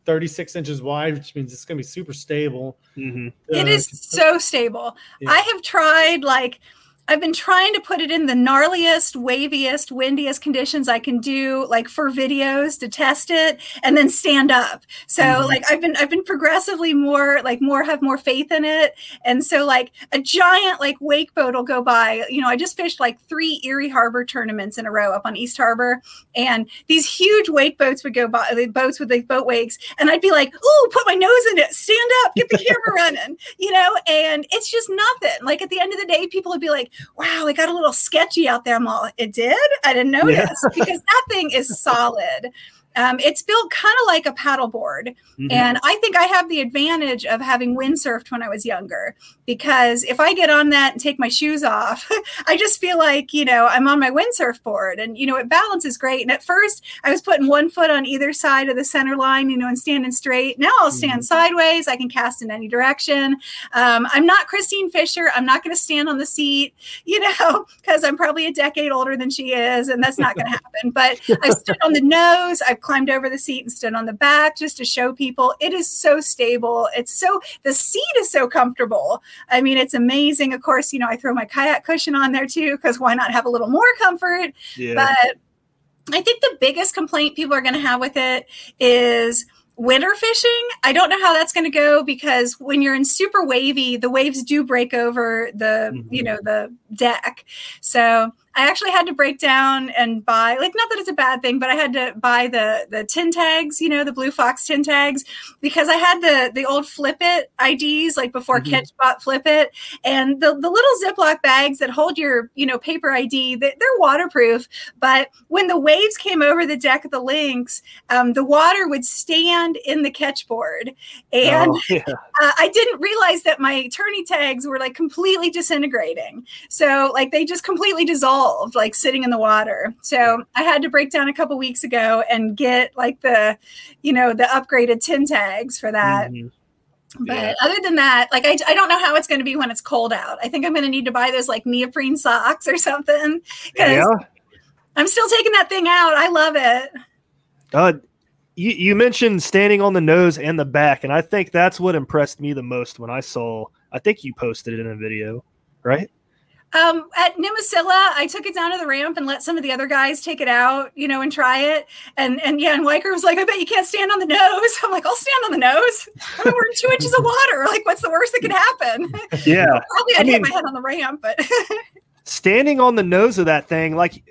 36 inches wide which means it's going to be super stable Mhm. Uh, is so stable yeah. I have tried like I've been trying to put it in the gnarliest, waviest, windiest conditions I can do, like for videos to test it and then stand up. So mm-hmm. like I've been I've been progressively more like more have more faith in it. And so like a giant like wake boat will go by. You know, I just fished like three Erie Harbor tournaments in a row up on East Harbor, and these huge wake boats would go by the boats with the boat wakes, and I'd be like, "Ooh, put my nose in it, stand up, get the camera running," you know. And it's just nothing. Like at the end of the day, people would be like, wow, it got a little sketchy out there. I'm all, it did? I didn't notice yeah. because that thing is solid. Um, it's built kind of like a paddleboard. Mm-hmm. And I think I have the advantage of having windsurfed when I was younger because if I get on that and take my shoes off, I just feel like, you know, I'm on my windsurf board and, you know, it balances great. And at first I was putting one foot on either side of the center line, you know, and standing straight. Now I'll stand mm-hmm. sideways. I can cast in any direction. Um, I'm not Kristine Fischer. I'm not going to stand on the seat, you know, because I'm probably a decade older than she is. And that's not going to happen. But I've stood on the nose. I've climbed over the seat and stood on the back just to show people it is so stable. It's so, the seat is so comfortable. I mean, it's amazing. Of course, you know, I throw my kayak cushion on there too, because why not have a little more comfort? Yeah. But I think the biggest complaint people are going to have with it is winter fishing. I don't know how that's going to go because when you're in super wavy, the waves do break over the, mm-hmm. you know, the deck. So I actually had to break down and buy like not that it's a bad thing, but I had to buy the the tin tags, you know, the Blue Fox tin tags because I had the the old Flip It IDs like before mm-hmm. Catch bought Flip It, and the the little Ziploc bags that hold your you know paper ID they, are waterproof, but when the waves came over the deck of the Lynx, um, the water would stand in the catch board, and oh, yeah. uh, I didn't realize that my tourney tags were like completely disintegrating, so like they just completely dissolved like sitting in the water. So I had to break down a couple weeks ago and get like the, you know, the upgraded tin tags for that. Mm-hmm. But yeah. other than that, like I, I don't know how it's going to be when it's cold out. I think I'm going to need to buy those like neoprene socks or something because yeah. I'm still taking that thing out. I love it. Uh, you, you mentioned standing on the nose and the back, and I think that's what impressed me the most when I saw. I think you posted it in a video, right? Um, at Nimisila, I took it down to the ramp and let some of the other guys take it out, you know, and try it. And and yeah, and Weicker was like, "I bet you can't stand on the nose." I'm like, "I'll stand on the nose. I mean, we're in two inches of water. Like, what's the worst that could happen?" Yeah, probably I'd I mean, hit my head on the ramp, but standing on the nose of that thing, like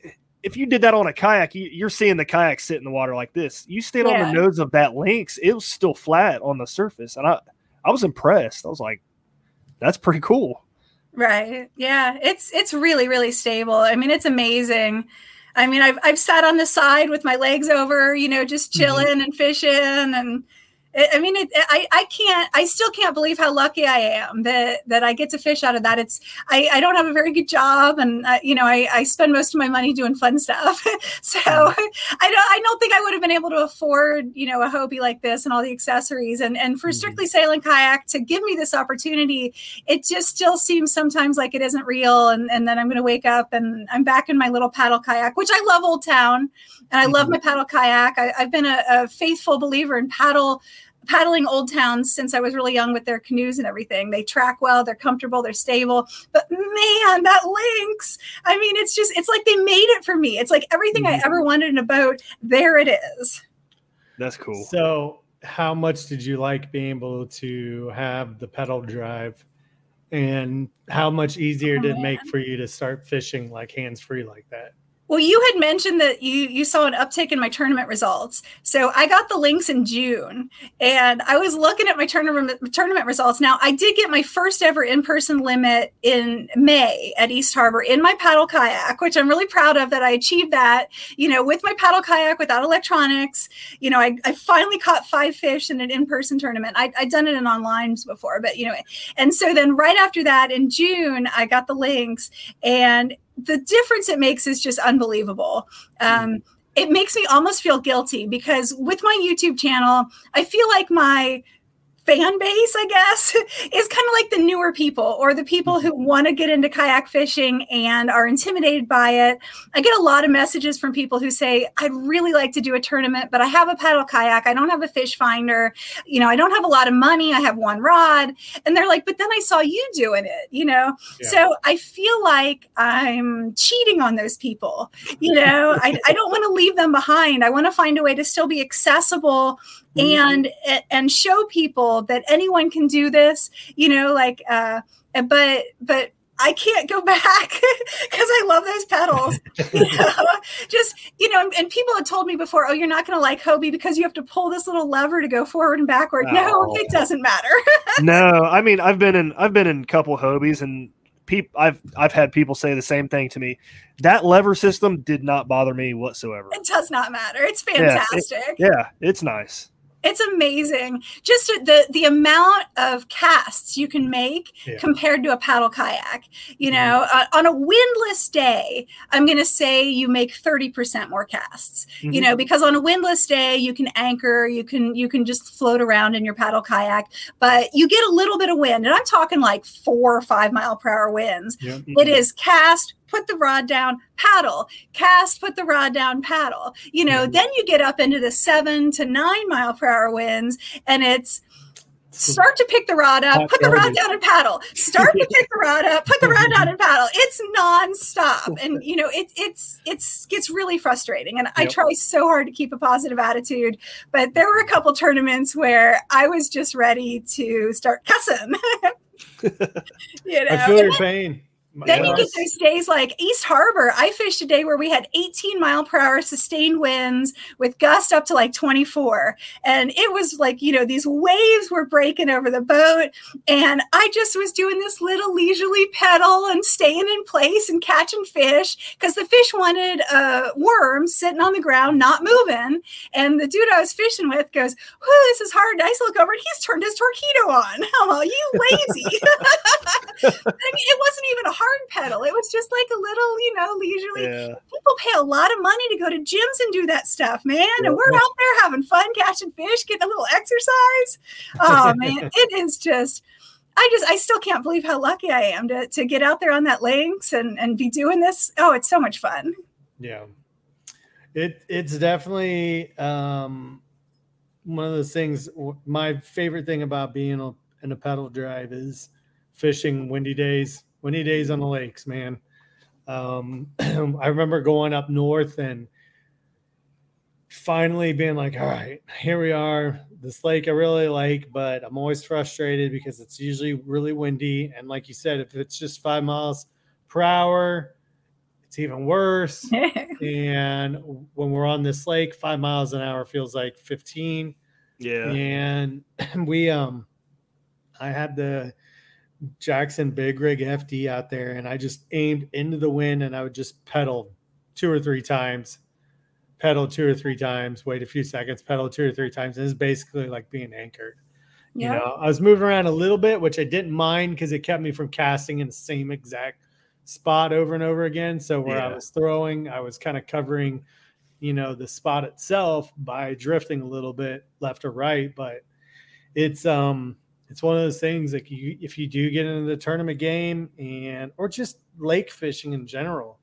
if you did that on a kayak, you, are seeing the kayak sit in the water like this. You stand yeah. on the nose of that lynx, it was still flat on the surface, and I I was impressed. I was like, "That's pretty cool." Right. Yeah. It's it's really really stable. I mean, it's amazing. I mean, I've I've sat on the side with my legs over, you know, just mm-hmm. chilling mm-hmm. and fishing and I mean, it, I, I can't, I still can't believe how lucky I am that, that I get to fish out of that. It's, I, I don't have a very good job and, uh, you know, I, I spend most of my money doing fun stuff. so mm-hmm. I don't, I don't think I would have been able to afford, you know, a Hobie like this and all the accessories. And, and for mm-hmm. Strictly Sail & Kayak to give me this opportunity, it just still seems sometimes like it isn't real. And, and then I'm going to wake up and I'm back in my little paddle kayak, which I love Old Town and I love mm-hmm. my paddle kayak. I, have been a, a faithful believer in paddle paddling old towns since I was really young with their canoes and everything. They track well, they're comfortable, they're stable. But man, that Lynx, I mean, it's just, it's like they made it for me. It's like everything mm-hmm. I ever wanted in a boat, there it is. That's cool. So, how much did you like being able to have the pedal drive? And how much easier oh, did it make for you to start fishing like hands free like that? Well, you had mentioned that you you saw an uptick in my tournament results. So I got the Lynx in June, and I was looking at my tournament tournament results. Now I did get my first ever in person limit in May at East Harbor in my paddle kayak, which I'm really proud of that I achieved that. You know, with my paddle kayak without electronics. You know, I, I finally caught five fish in an in person tournament. I, I'd done it in online before, but you know, and so then right after that in June I got the Lynx, and the difference it makes is just unbelievable. Um, it makes me almost feel guilty because with my YouTube channel, I feel like my fan base, I guess, is kind of like the newer people or the people who Mm-hmm. want to get into kayak fishing and are intimidated by it. I get a lot of messages from people who say, I'd really like to do a tournament, but I have a paddle kayak. I don't have a fish finder. You know, I don't have a lot of money. I have one rod. And they're like, but then I saw you doing it, you know? Yeah. So I feel like I'm cheating on those people. You know, I, I don't want to leave them behind. I want to find a way to still be accessible and and show people that anyone can do this you know like uh but but I can't go back because I love those pedals. You know? Just you know, and, and people had told me before, "Oh, you're not going to like Hobie because you have to pull this little lever to go forward and backward." No, Oh. it doesn't matter. no, I mean I've been in I've been in a couple Hobies and peop I've I've had people say the same thing to me. That lever system did not bother me whatsoever. it does not matter. It's Yeah, it- fantastic. Yeah, it's nice. It's amazing. Just the the amount of casts you can make Yeah. compared to a paddle kayak. You know, uh, on a windless day, I'm going to say you make 30% more casts. You Mhm. know, because on a windless day, you can anchor, you can you can just float around in your paddle kayak, but you get a little bit of wind, and I'm talking like 4 or 5 mile per hour winds. Yeah. It is cast, put the rod down, paddle, cast, put the rod down, paddle. You know, Mhm. then you get up into the seven to nine mile per hour winds, and it's start to pick the rod up, put the rod down and paddle. Start to pick the rod up, put the rod down and paddle. It's nonstop, and you know it, it's it's gets really frustrating. And I Yep. try so hard to keep a positive attitude, but there were a couple tournaments where I was just ready to start cussing. you know, I feel your pain. Then you get those days like East Harbor. I fished a day where we had 18 mile per hour sustained winds with gusts up to like 24. And it was like, you know, these waves were breaking over the boat. And I just was doing this little leisurely pedal and staying in place and catching fish because the fish wanted uh, worms sitting on the ground, not moving. And the dude I was fishing with goes, Whew, this is hard. I just look over and he's turned his torpedo on. I'm you lazy. I mean, it wasn't even a hard pedal. It was just like a little, you know, leisurely. Yeah. People pay a lot of money to go to gyms and do that stuff, man. And we're out there having fun catching fish, getting a little exercise. Oh man, it is just. I just, I still can't believe how lucky I am to to get out there on that Lynx and and be doing this. Oh, it's so much fun. Yeah. It it's definitely um one of those things my favorite thing about being a, in a pedal drive is fishing windy days, windy days on the lakes, man. Um I remember going up north and finally being like, all right, here we are. This lake I really like, but I'm always frustrated because it's usually really windy. And like you said, if it's just five miles per hour, it's even worse. and when we're on this lake, five miles an hour feels like 15. Yeah. And we, um, I had the Jackson Big Rig FD out there and I just aimed into the wind and I would just pedal two or three times, pedal two or three times, wait a few seconds, pedal two or three times. And it's basically like being anchored. You Yeah. know, I was moving around a little bit, which I didn't mind because it kept me from casting in the same exact spot over and over again. So where I was throwing, I was kind of covering, you know, the spot itself by drifting a little bit left or right. But it's um it's one of those things like you if you do get into the tournament game and or just lake fishing in general.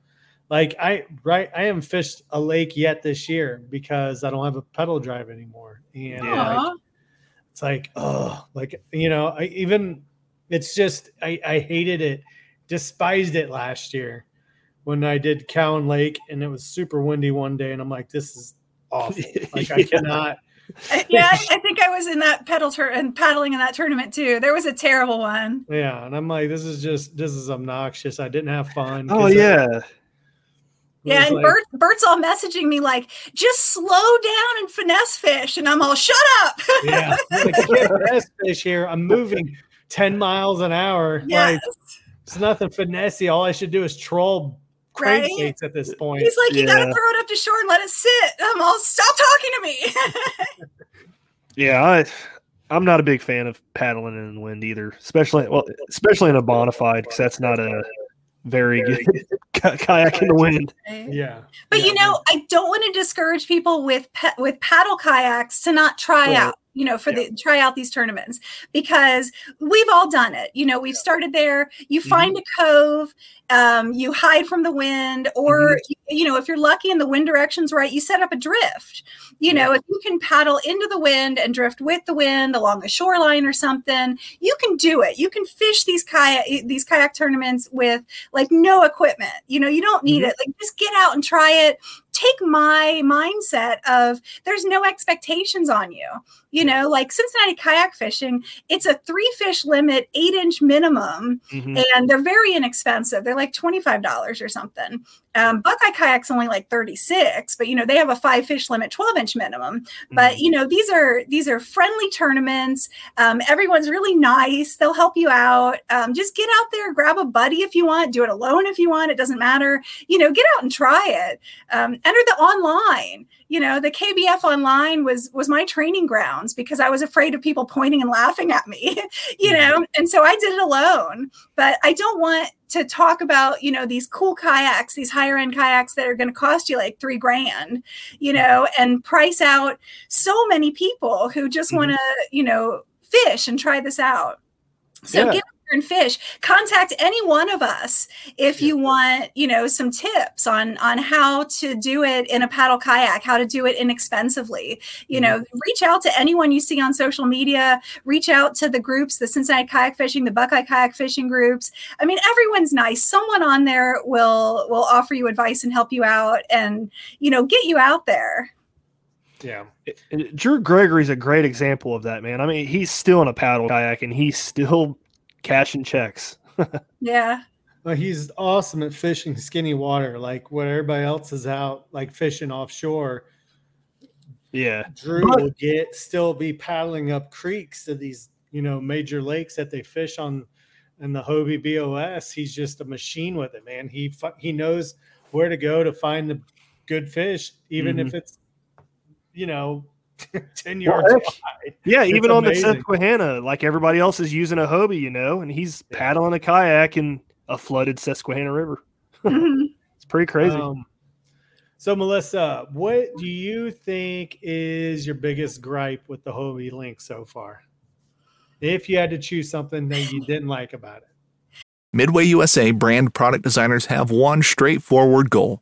Like I right I haven't fished a lake yet this year because I don't have a pedal drive anymore. And Yeah. like, it's like oh like you know I even it's just I I hated it despised it last year when I did Cowan Lake and it was super windy one day and I'm like this is awful like I Yeah. cannot yeah, I, I think I was in that pedal tur- and paddling in that tournament too. There was a terrible one. yeah and I'm like this is just this is obnoxious I didn't have fun Oh yeah. it Yeah, and like- Bert, Bert's all messaging me like, just slow down and finesse fish. And I'm all, shut up. yeah like, I can't finesse fish here I'm moving 10 miles an hour yes. like it's nothing finessey all I should do is troll Right? crankbaits at this point He's like, you got to throw it up to shore and let it sit. I'm all, stop talking to me. Yeah, I I'm not a big fan of paddling in the wind either, especially well, especially in a Bonafide because that's not a very good kayak in the wind. yeah But Yeah, you know, I don't want to discourage people with pa- with paddle kayaks to not try Right. out you know, for yeah. the try out these tournaments because we've all done it. You know, we've started there. You find mm-hmm. a cove, um, you hide from the wind, or mm-hmm. you, you, know, if you're lucky and the wind direction's right, you set up a drift. You yeah. know, if you can paddle into the wind and drift with the wind along a shoreline or something, you can do it. You can fish these kayak these kayak tournaments with like no equipment. You know, you don't need mm-hmm. it. Like just get out and try it take my mindset of there's no expectations on you. You know, like Cincinnati kayak fishing, it's a three fish limit, eight inch minimum, mm-hmm. and they're very inexpensive. They're like $25 or something. Um, Buckeye kayak's only like 36, but you know, they have a five fish limit, 12 inch minimum. But you know, these are these are friendly tournaments. Um, everyone's really nice. They'll help you out. Um, just get out there, grab a buddy if you want, do it alone if you want. It doesn't matter. You know, get out and try it. Um, enter the online you know the kbf online was was my training grounds because i was afraid of people pointing and laughing at me you mm-hmm. know and so i did it alone but i don't want to talk about you know these cool kayaks these higher end kayaks that are going to cost you like three grand you know and price out so many people who just mm-hmm. want to you know fish and try this out so yeah. get and fish contact any one of us if you want you know some tips on on how to do it in a paddle kayak how to do it inexpensively you know mm-hmm. reach out to anyone you see on social media reach out to the groups the cincinnati kayak fishing the buckeye kayak fishing groups i mean everyone's nice someone on there will will offer you advice and help you out and you know get you out there yeah. Drew Gregory's a great example of that, man. I mean, he's still in a paddle kayak and he's still cashing checks. yeah. Well, he's awesome at fishing skinny water, like where everybody else is out, like fishing offshore. Yeah, Drew but, will get still be paddling up creeks to these, you know, major lakes that they fish on, in the Hobie BOS. He's just a machine with it, man. He he knows where to go to find the good fish, even mm-hmm. if it's, you know, 10 yards well, wide. Yeah, it's even on the Susquehanna, like everybody else is using a Hobie, you know, and he's yeah. paddling a kayak in a flooded Susquehanna River. Mm-hmm. it's pretty crazy. Um, so, Melissa, what do you think is your biggest gripe with the Hobie Lynx so far? If you had to choose something that you didn't like about it, Midway USA brand product designers have one straightforward goal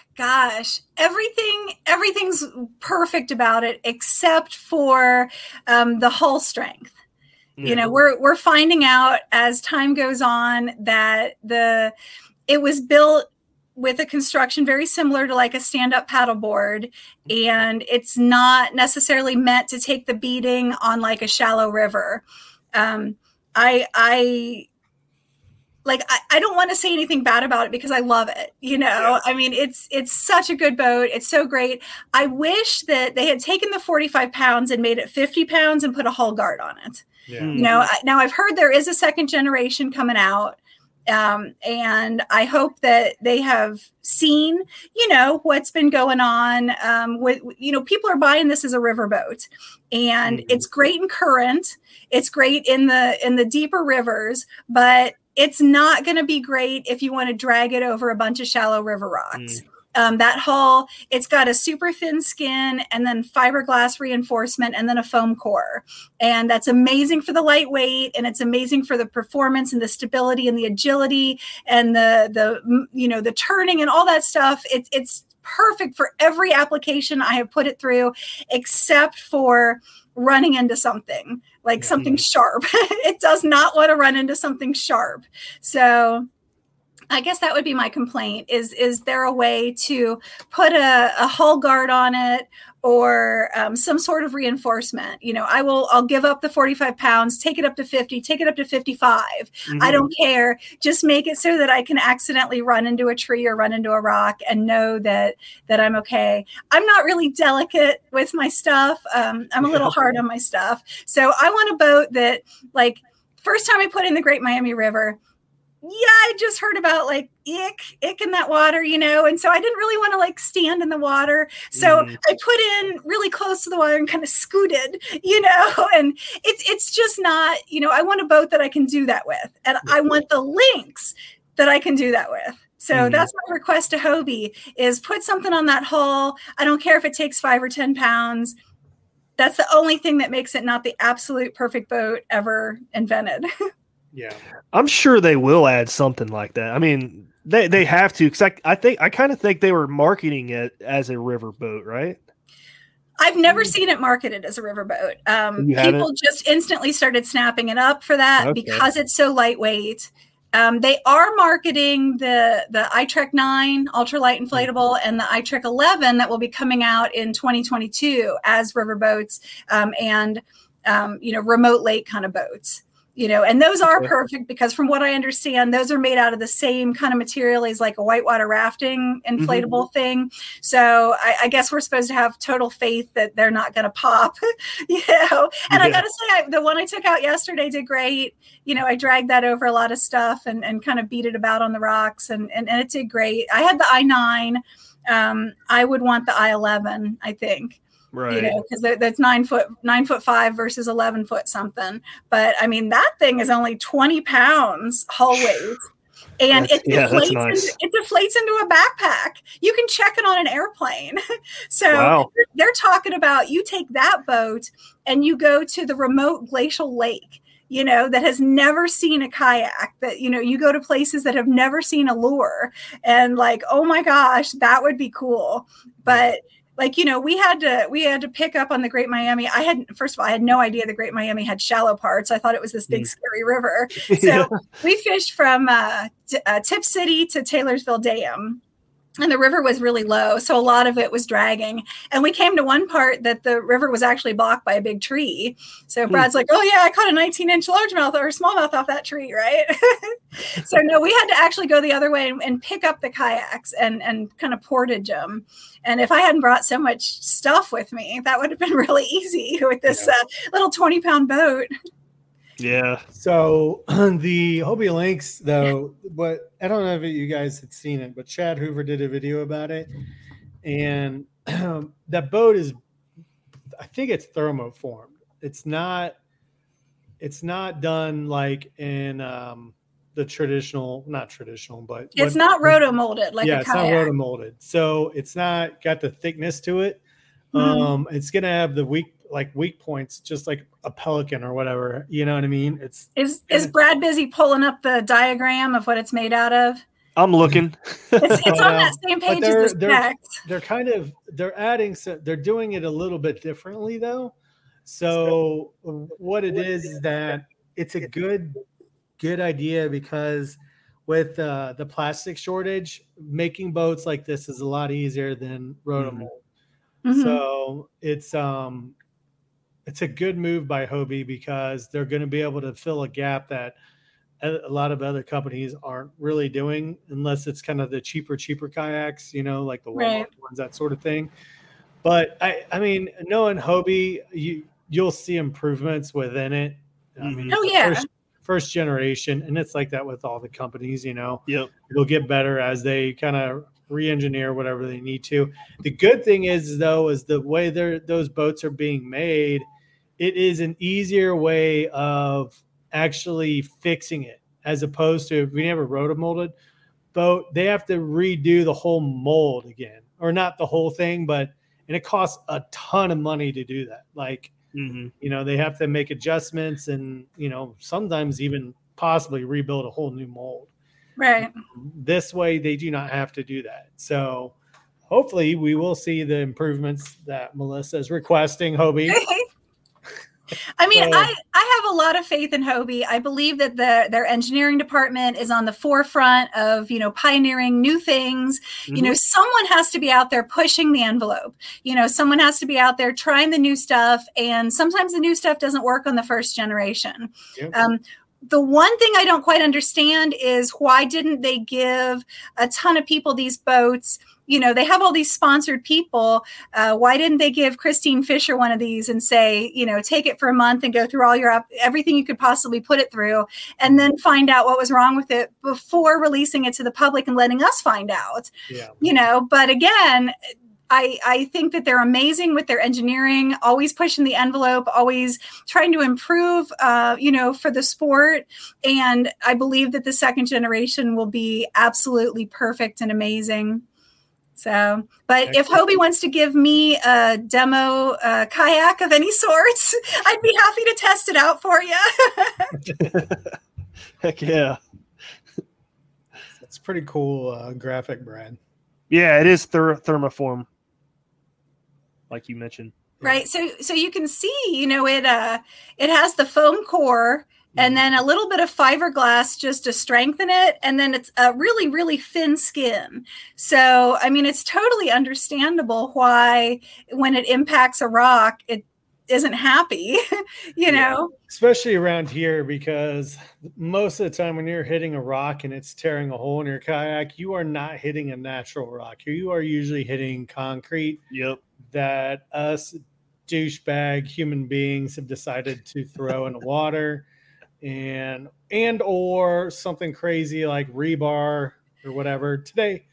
gosh everything everything's perfect about it except for um, the hull strength yeah. you know we're we're finding out as time goes on that the it was built with a construction very similar to like a stand-up paddleboard and it's not necessarily meant to take the beating on like a shallow river um, i i like I, I don't want to say anything bad about it because I love it. You know, yeah. I mean, it's it's such a good boat. It's so great. I wish that they had taken the 45 pounds and made it 50 pounds and put a hull guard on it. Yeah. You know, now I've heard there is a second generation coming out. Um, and I hope that they have seen, you know, what's been going on. Um, with you know, people are buying this as a riverboat, and mm-hmm. it's great in current. It's great in the in the deeper rivers, but it's not going to be great if you want to drag it over a bunch of shallow river rocks. Mm. Um, that hull, it's got a super thin skin and then fiberglass reinforcement and then a foam core. And that's amazing for the lightweight and it's amazing for the performance and the stability and the agility and the the you know the turning and all that stuff. It's it's perfect for every application I have put it through, except for running into something like something sharp. it does not want to run into something sharp. So I guess that would be my complaint is is there a way to put a, a hull guard on it or um, some sort of reinforcement? You know i will i'll give up the 45 pounds take it up to 50 take it up to 55 mm-hmm. i don't care. Just make it so that i can accidentally run into a tree or run into a rock and know that that i'm okay. I'm not really delicate with my stuff. Um, i'm a little hard on my stuff. So i want a boat that like first time I put in the Great Miami River, yeah, I just heard about like ick, ick in that water, you know, and so I didn't really want to like stand in the water. So mm. I put in really close to the water and kind of scooted, you know, and it's it's just not, you know, I want a boat that I can do that with, and I want the Lynx that I can do that with. So mm. that's my request to Hobie is put something on that hull. I don't care if it takes five or ten pounds. That's the only thing that makes it not the absolute perfect boat ever invented. Yeah, I'm sure they will add something like that. I mean, they they have to because I, I think I kind of think they were marketing it as a riverboat, right? I've never seen it marketed as a riverboat. Um, people just instantly started snapping it up for that okay. because it's so lightweight. Um, they are marketing the the iTrek 9 ultralight inflatable and the iTrek 11 that will be coming out in 2022 as riverboats um, and um, you know remote lake kind of boats you know and those are perfect because from what i understand those are made out of the same kind of material as like a whitewater rafting inflatable mm-hmm. thing. So I, I, guess we're supposed to have total faith that they're not going to pop you know? And yeah. i gotta say I, the one i took out yesterday did great. You know i dragged that over a lot of stuff and, and kind of beat it about on the rocks and, and, and it did great. I had the i9 um, i would want the i11 i think right. you know because that's nine foot nine foot five versus 11 foot something. But i mean that thing is only 20 pounds hull weight. And it, yeah, deflates nice. into, it deflates into a backpack. You can check it on an airplane. So wow. they're, they're talking about you take that boat and you go to the remote glacial lake you know, that has never seen a kayak, that, you know, you go to places that have never seen a lure. And like, oh my gosh, that would be cool. But like you know we had to we had to pick up on the great miami i had first of all i had no idea the great miami had shallow parts i thought it was this big mm. scary river so yeah. we fished from uh, uh, Tipp City to taylorsville dam and the river was really low so a lot of it was dragging. And we came to one part that the river was actually blocked by a big tree. So hmm. brad's like oh yeah i caught a 19 inch largemouth or smallmouth off that tree right? So no we had to actually go the other way and, and, pick up the kayaks and and kind of portage them and if i hadn't brought so much stuff with me that would have been really easy with this yeah. uh, little 20 pound boat yeah. So the Hobie Lynx, though, but I don't know if you guys had seen it, but Chad Hoover did a video about it, and that boat is, I think it's thermoformed. It's not. It's not done like in um, the traditional, not traditional, but it's not roto molded like yeah, it's not roto molded. So it's not got the thickness to it. Mm-hmm. Um, it's gonna have the weak like weak points, just like a pelican or whatever. You know what I mean? It's is is Brad busy pulling up the diagram of what it's made out of? I'm looking. it's, it's on that same page they're, as the they're, they're kind of they're adding so they're doing it a little bit differently though. So what it is is that it's a good good idea because with uh, the plastic shortage, making boats like this is a lot easier than rotomold. Mm-hmm. So it's um it's a good move by Hobie because they're going to be able to fill a gap that a lot of other companies aren't really doing unless it's kind of the cheaper cheaper kayaks you know like the Walmart right. ones that sort of thing but i i mean knowing hobie you you'll see improvements within it i mean mm-hmm. oh yeah first, first, generation and it's like that with all the companies you know yep. it'll get better as they kind of re-engineer whatever they need to the good thing is though is the way those boats are being made it is an easier way of actually fixing it as opposed to if we never roto molded boat, they have to redo the whole mold again, or not the whole thing, but and it costs a ton of money to do that. Like, mm-hmm. you know, they have to make adjustments and you know sometimes even possibly rebuild a whole new mold. Right. This way, they do not have to do that. So hopefully, we will see the improvements that Melissa is requesting. Hobie. I mean, so, I, I have a lot of faith in Hobie. I believe that the their engineering department is on the forefront of, you know, pioneering new things. Mm-hmm. You know, someone has to be out there pushing the envelope. You know, someone has to be out there trying the new stuff. And sometimes the new stuff doesn't work on the first generation. Yep. Um, the one thing I don't quite understand is why didn't they give a ton of people these boats? You know, they have all these sponsored people. Uh, why didn't they give Kristine Fischer one of these and say, you know, take it for a month and go through all your everything you could possibly put it through, and then find out what was wrong with it before releasing it to the public and letting us find out? Yeah. You know, but again, I, I think that they're amazing with their engineering, always pushing the envelope, always trying to improve, uh, you know, for the sport. And I believe that the second generation will be absolutely perfect and amazing. So, but Excellent. if Hobie wants to give me a demo uh, kayak of any sorts, I'd be happy to test it out for you. Heck yeah. That's pretty cool uh, graphic, Brad. Yeah, it is ther- thermoform like you mentioned. Right. So so you can see, you know, it uh it has the foam core and mm-hmm. then a little bit of fiberglass just to strengthen it and then it's a really really thin skin so i mean it's totally understandable why when it impacts a rock it isn't happy you know yeah. especially around here because most of the time when you're hitting a rock and it's tearing a hole in your kayak you are not hitting a natural rock you are usually hitting concrete yep that us douchebag human beings have decided to throw in the water and and or something crazy like rebar or whatever. Today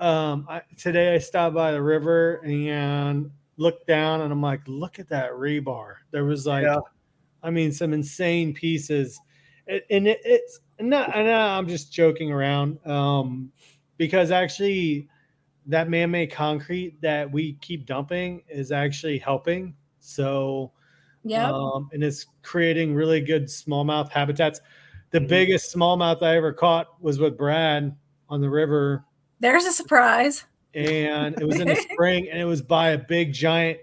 um I, today i stopped by the river and looked down and i'm like look at that rebar. There was like yeah. i mean some insane pieces. It, and it, it's not and i'm just joking around um because actually that man-made concrete that we keep dumping is actually helping. So, yeah, um, and it's creating really good smallmouth habitats. The mm-hmm. biggest smallmouth I ever caught was with Brad on the river. There's a surprise. And it was in the spring, and it was by a big giant,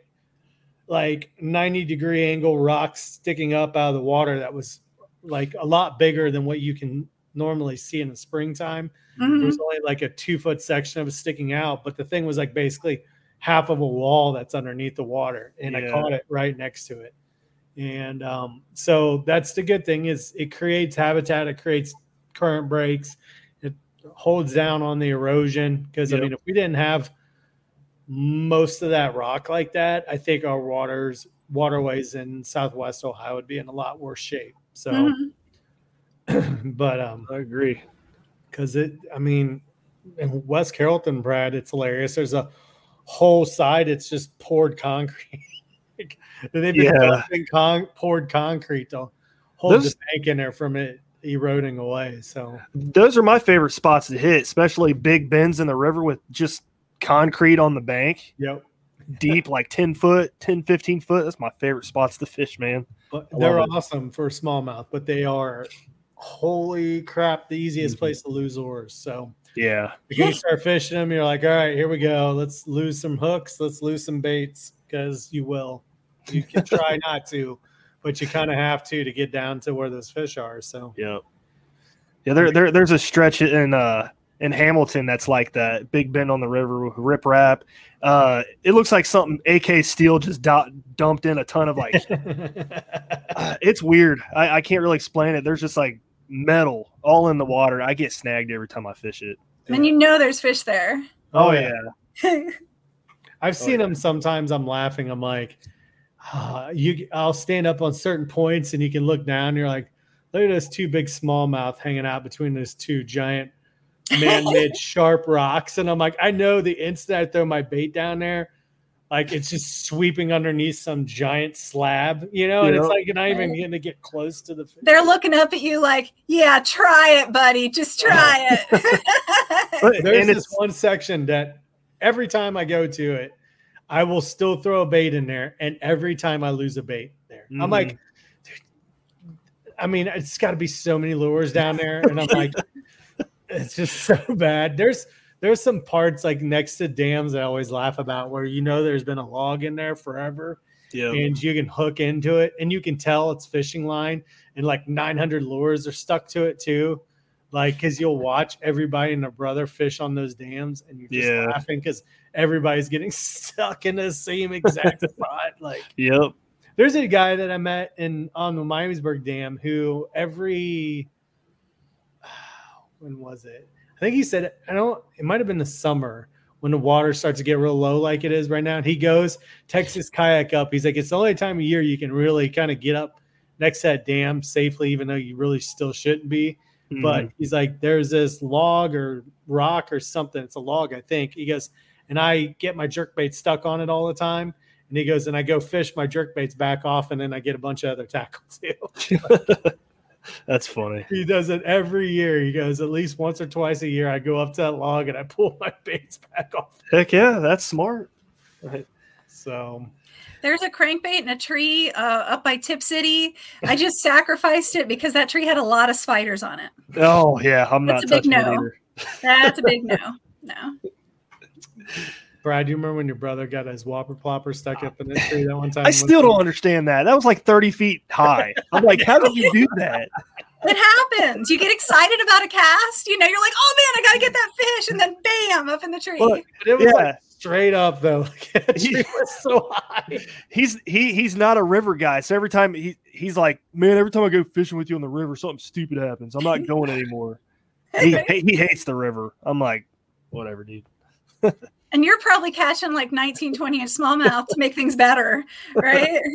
like 90 degree angle rock sticking up out of the water that was like a lot bigger than what you can normally see in the springtime. Mm-hmm. There was only like a two foot section of it sticking out, but the thing was like basically half of a wall that's underneath the water, and yeah. I caught it right next to it. And um, so that's the good thing is it creates habitat, it creates current breaks, it holds down on the erosion. Because yep. I mean, if we didn't have most of that rock like that, I think our waters waterways in Southwest Ohio would be in a lot worse shape. So, mm-hmm. but um, I agree because it, I mean, in West Carrollton, Brad, it's hilarious. There's a whole side, it's just poured concrete. They've been yeah. con- poured concrete to hold those, the bank in there from it eroding away. So those are my favorite spots to hit, especially big bends in the river with just concrete on the bank. Yep. Deep, like 10 foot, 10, 15 foot. That's my favorite spots to fish, man. But they're awesome for smallmouth, but they are holy crap, the easiest mm-hmm. place to lose oars. So yeah, you start fishing them, you're like, all right, here we go. Let's lose some hooks. Let's lose some baits because you will. You can try not to, but you kind of have to to get down to where those fish are. So yeah, yeah. There, there there's a stretch in uh in Hamilton that's like that big bend on the river rip rap. Uh, it looks like something AK Steel just do- dumped in a ton of like. uh, it's weird. I, I can't really explain it. There's just like metal all in the water. I get snagged every time I fish it. And you know there's fish there. Oh, oh yeah. I've oh, seen oh, yeah. them sometimes. I'm laughing. I'm like, oh, you. I'll stand up on certain points and you can look down. you're like, look at those two big smallmouth hanging out between those two giant man-made sharp rocks. And I'm like, I know the instant I throw my bait down there, like it's just sweeping underneath some giant slab, you know, and it's like you're not even going to get close to the. Fish. They're looking up at you like, "Yeah, try it, buddy. Just try it." There's this one section that every time I go to it, I will still throw a bait in there, and every time I lose a bait there, mm-hmm. I'm like, I mean, it's got to be so many lures down there, and I'm like, it's just so bad. There's there's some parts like next to dams that I always laugh about where you know there's been a log in there forever. Yeah. And you can hook into it and you can tell it's fishing line and like 900 lures are stuck to it too. Like, cause you'll watch everybody and their brother fish on those dams and you're just yeah. laughing because everybody's getting stuck in the same exact spot. Like, yep. there's a guy that I met in on the Miamisburg Dam who every when was it? I think he said I don't. It might have been the summer when the water starts to get real low, like it is right now. And he goes, his kayak up. He's like, it's the only time of year you can really kind of get up next to that dam safely, even though you really still shouldn't be. Mm-hmm. But he's like, there's this log or rock or something. It's a log, I think. He goes, and I get my jerk bait stuck on it all the time. And he goes, and I go fish my jerk baits back off, and then I get a bunch of other tackles too. That's funny. He does it every year. He goes at least once or twice a year. I go up to that log and I pull my baits back off. Heck yeah, that's smart. Right. So there's a crankbait in a tree uh, up by Tipp City. I just sacrificed it because that tree had a lot of spiders on it. Oh yeah, I'm That's not a big no. it either. That's a big no. No. Brad, do you remember when your brother got his whopper plopper stuck up in the tree that one time? I still don't understand that. That was like 30 feet high. I'm like, how did you do that? It happens. You get excited about a cast. You know, you're like, oh man, I got to get that fish. And then bam, up in the tree. Look, But it was Yeah. like straight up though. Like, that tree was so high. He's he he's not a river guy. So every time he he's like, man, every time I go fishing with you on the river, something stupid happens. I'm not going anymore. he he hates the river. I'm like, whatever, dude. And you're probably catching like 19, 20 inch smallmouth to make things better, right?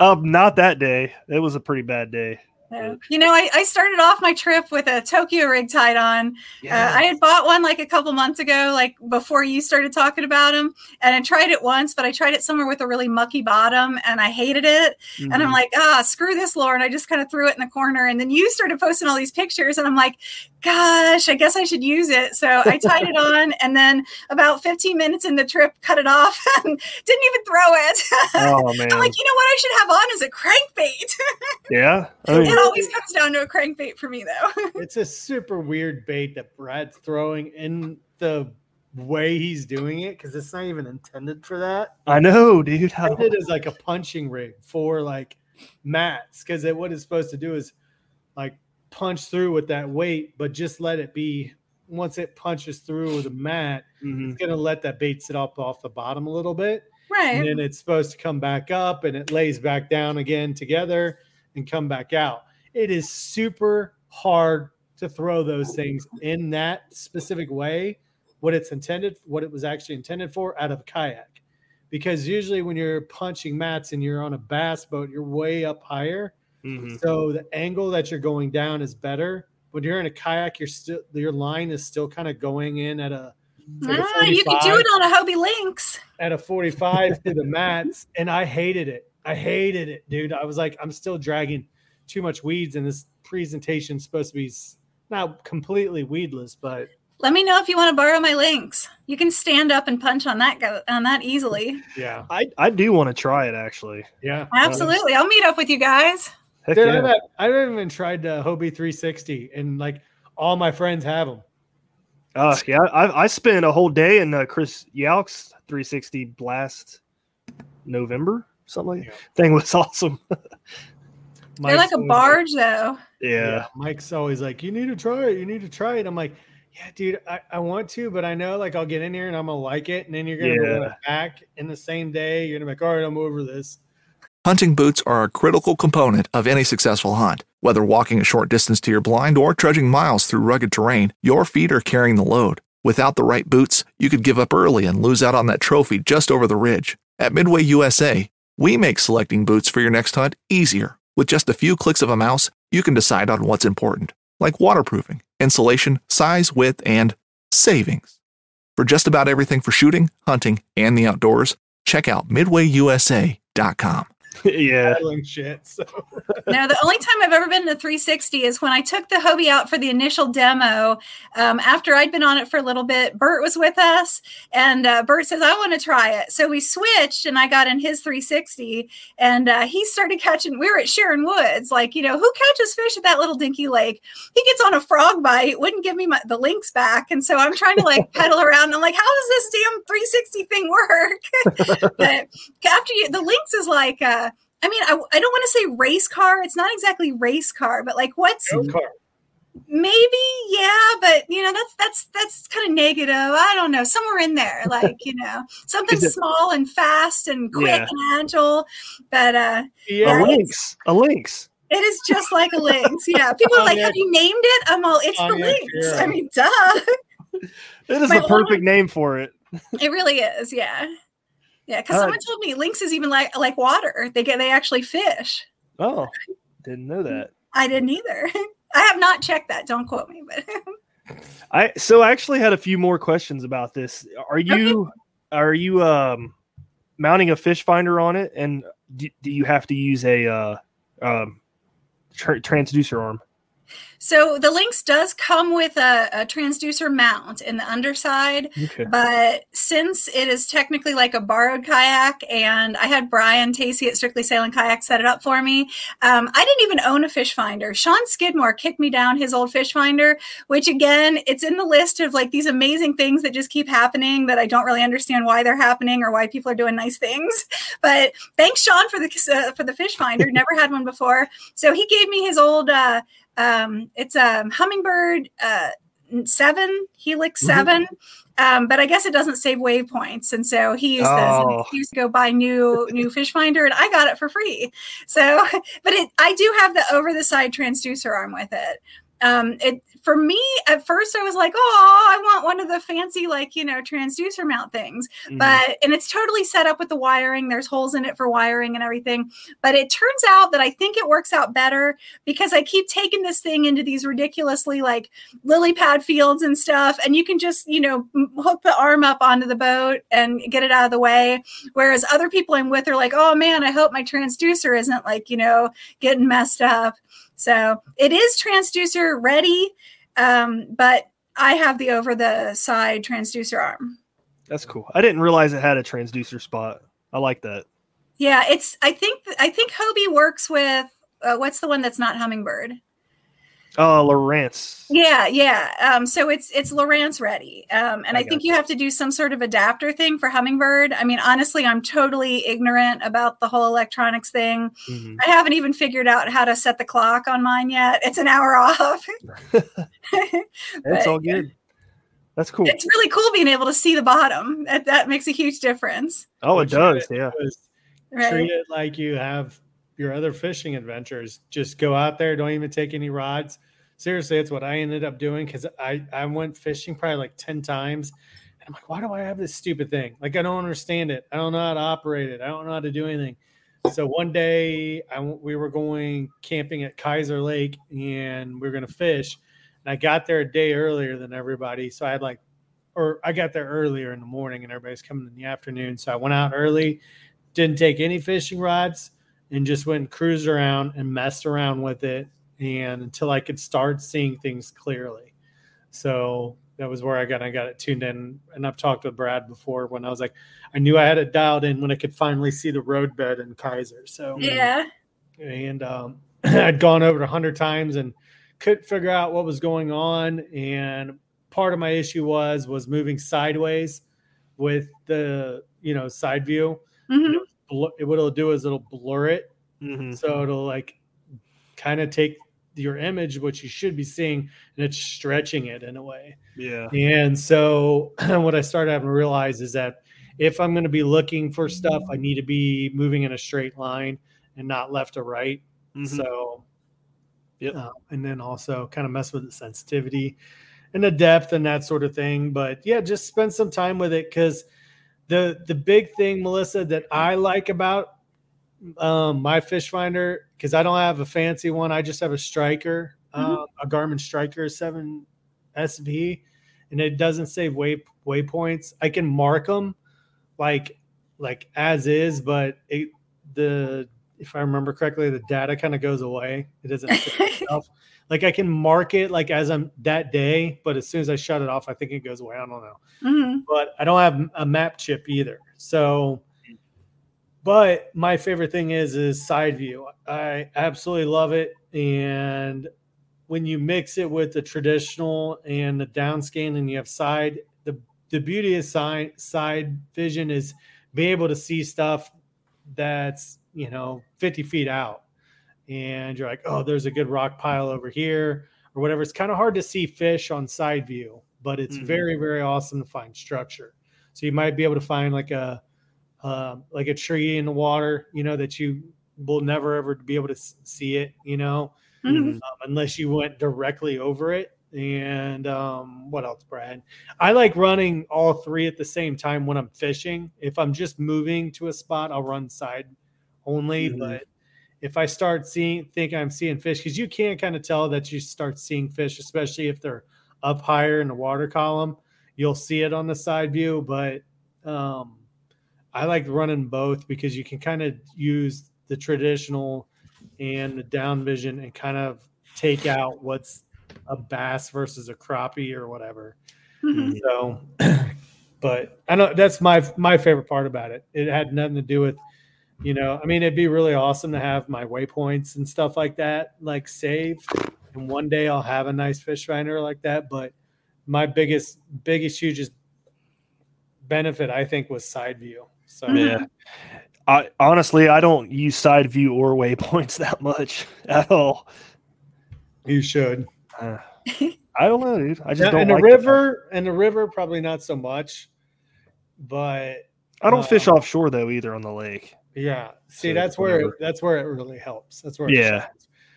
Um, not that day. It was a pretty bad day. Yeah. You know, I, I started off my trip with a Tokyo rig tied on. Uh, I had bought one like a couple months ago, like before you started talking about them. And I tried it once, but I tried it somewhere with a really mucky bottom and I hated it. And I'm Mhm. like, ah, screw this, Lauren. I just kind of threw it in the corner. And then you started posting all these pictures. And I'm like, gosh, I guess I should use it. So I tied it on. And then about 15 minutes in the trip, cut it off and didn't even throw it. oh man. I'm like, you know what I should have on is a crankbait. yeah. I mean, it always comes down to a crankbait for me, though. It's a super weird bait that Brad's throwing in the way he's doing it because it's not even intended for that. I know, dude. How, Intended as like a punching rig for like mats because what it's supposed to do is like punch through with that weight, but just let it be. Once it punches through the mat, Mhm. it's gonna let that bait sit up off the bottom a little bit, Right. and then it's supposed to come back up and it lays back down again together and come back out. It is super hard to throw those things in that specific way, what it's intended, what it was actually intended for out of a kayak. Because usually when you're punching mats and you're on a bass boat, you're way up higher. Mhm. So the angle that you're going down is better. When you're in a kayak, you're still your line is still kind of going in at a like Ah, you can do it on a Hobie Lynx. at a 45 to the mats and I hated it. I hated it, dude. I was like, I'm still dragging too much weeds, and this presentation's supposed to be s- not completely weedless, but Let me know if you want to borrow my Lynx. You can stand up and punch on that go on that easily. yeah, I I do want to try it actually. yeah. Absolutely. I'll meet up with you guys. Heck Dude, yeah. I've, had- I haven't even tried the Hobie 360, and like all my friends have them. Uh, yeah, I, I spent a whole day in uh, Chris Yalk's 360 blast November, something like that. Thing was awesome. They're like a barge, though. yeah. Mike's always like, you need to try it. You need to try it. I'm like, yeah, dude, I, I want to, but I know like I'll get in here and I'm gonna like it, and then you're gonna Yeah. go back in the same day. You're gonna be like, all right, I'm over this. Hunting boots are a critical component of any successful hunt. Whether walking a short distance to your blind or trudging miles through rugged terrain, your feet are carrying the load. Without the right boots, you could give up early and lose out on that trophy just over the ridge. At Midway USA, we make selecting boots for your next hunt easier. With just a few clicks of a mouse, you can decide on what's important, like waterproofing, insulation, size, width, and savings. For just about everything for shooting, hunting, and the outdoors, check out midwayusa.com. yeah. Peddling shit. So No, the only time I've ever been in to 360 is when I took the Hobie out for the initial demo. Um, after I'd been on it for a little bit, Bert was with us, and uh, Bert says, "I want to try it." So we switched, and I got in his 360, and uh, he started catching. We were at Sharon Woods, like you know, who catches fish at that little dinky lake? He gets on a frog bite, wouldn't give me my, the Lynx back, and so I'm trying to like pedal around. And I'm like, how does this damn 360 thing work? but after you, the Lynx is like. Uh, I mean, I, I don't want to say race car. It's not exactly race car, but like what's maybe yeah but you know that's that's that's kind of negative i don't know somewhere in there like you know something small and fast and quick Yeah. and agile but uh Yeah, a lynx, a lynx. it is just like a lynx yeah people are like have you named it i'm all it's the lynx i mean duh It is My the perfect name for it. it really is yeah yeah because someone told me lynx is even like like water they get they actually fish Oh, didn't know that. i didn't either i have not checked that don't quote me but I so I actually had a few more questions about this. Are you are you um mounting a fish finder on it, and do, do you have to use a uh, um tra- transducer arm? So the Lynx does come with a, a transducer mount in the underside, Okay. but since it is technically like a borrowed kayak, and I had Brian Tacey at Strictly Sail & Kayak set it up for me, um, I didn't even own a fish finder. Sean Skidmore kicked me down his old fish finder, which again, it's in the list of like these amazing things that just keep happening that I don't really understand why they're happening or why people are doing nice things. But thanks, Sean, for the uh, for the fish finder. Never had one before, so he gave me his old. Uh, um, it's a Humminbird uh, seven helix Mhm. 7 um, but I guess it doesn't save waypoints, and so he used. Oh. And he used to go buy new new fish finder, and I got it for free. So, but it I do have the over the side transducer arm with it. Um, it for me at first I was like, oh, I want one of the fancy like you know transducer mount things. Mhm. but and it's totally set up with the wiring. There's holes in it for wiring and everything. But it turns out that i think it works out better because i keep taking this thing into these ridiculously like lily pad fields and stuff and you can just you know hook the arm up onto the boat and get it out of the way. Whereas other people i'm with are like oh man i hope my transducer isn't like you know getting messed up so it is transducer ready um, but i have the over the side transducer arm That's cool. I didn't realize it had a transducer spot. I like that. Yeah, it's. I think. I think Hobie works with. Uh, what's the one that's not Humminbird? Oh, Lowrance. Yeah, yeah. Um, so it's it's Lowrance ready, um, and I I, think gotcha. you have to do some sort of adapter thing for Humminbird. I mean, honestly, I'm totally ignorant about the whole electronics thing. Mhm. I haven't even figured out how to set the clock on mine yet. It's an hour off. It's But- all good. That's cool. it's really cool being able to see the bottom. That, that makes a huge difference, Oh, it does. did Yeah. was right? Treat it like you have your other fishing adventures. Just go out there. Don't even take any rods. Seriously, it's what I ended up doing because I, I went fishing probably like 10 times. And I'm like, why do I have this stupid thing? Like, I don't understand it. I don't know how to operate it. I don't know how to do anything. So one day I, we were going camping at Kaiser Lake and we were going to fish. And I got there a day earlier than everybody. So I had like, or I got there earlier in the morning and everybody's coming in the afternoon. So I went out early, didn't take any fishing rods, and just went and cruised around and messed around with it. And until I could start seeing things clearly. So that was where I got I got it tuned in. And I've talked with Brad before when I was like, I knew I had it dialed in when I could finally see the roadbed in Kaiser. So Yeah. and um, I'd gone over it a hundred times and couldn't figure out what was going on. And part of my issue was was moving sideways with the you know side view. hmm Bl- What it'll do is it'll blur it, Mhm. so it'll like kind of take your image, which you should be seeing, and it's stretching it in a way. Yeah. And so what I started having to realize is that if I'm going to be looking for stuff, I need to be moving in a straight line and not left to right. Mhm. So, Yep. uh, and then also kind of mess with the sensitivity and the depth and that sort of thing. But yeah, just spend some time with it because the the big thing, Melissa, that I like about um, my fish finder because I don't have a fancy one. I just have a striker, um, a Garmin Striker Seven SV, and it doesn't save way waypoints. I can mark them like like as is, but it the if I remember correctly, the data kind of goes away. It doesn't. Like I can mark it like as I'm that day, but as soon as I shut it off, I think it goes away. I don't know hmm but I don't have a map chip either. So, but my favorite thing is is side view. I absolutely love it, and when you mix it with the traditional and the downscan, and you have side, the the beauty of side side vision is being able to see stuff that's you know 50 feet out and you're like oh there's a good rock pile over here or whatever, it's kind of hard to see fish on side view, but it's Mhm. very, very awesome to find structure. So you might be able to find like a uh, like a tree in the water, you know, that you will never ever be able to see it, you know, Mhm. um, unless you went directly over it. And um, what else, Brad? I like running all three at the same time when I'm fishing. If I'm just moving to a spot, I'll run side only. Mhm. But if I start seeing, think I'm seeing fish, because you can kind of tell that you start seeing fish, especially if they're up higher in the water column. You'll see it on the side view, but um, I like running both because you can kind of use the traditional and the down vision and kind of take out what's a bass versus a crappie or whatever. Mhm. So, but I know that's my my favorite part about it. It had nothing to do with, you know, I mean, it'd be really awesome to have my waypoints and stuff like that, like saved, and one day I'll have a nice fish finder like that. But my biggest, biggest, hugest benefit, I think, was side view. So. Yeah. I honestly I don't use side view or waypoints that much at all. you should. Uh, I don't know, dude. I just Now, don't in the like it. river, in the river, probably not so much. But I don't fish um, offshore though either on the lake. Yeah, see, So that's where that's where it really helps. That's where it Yeah.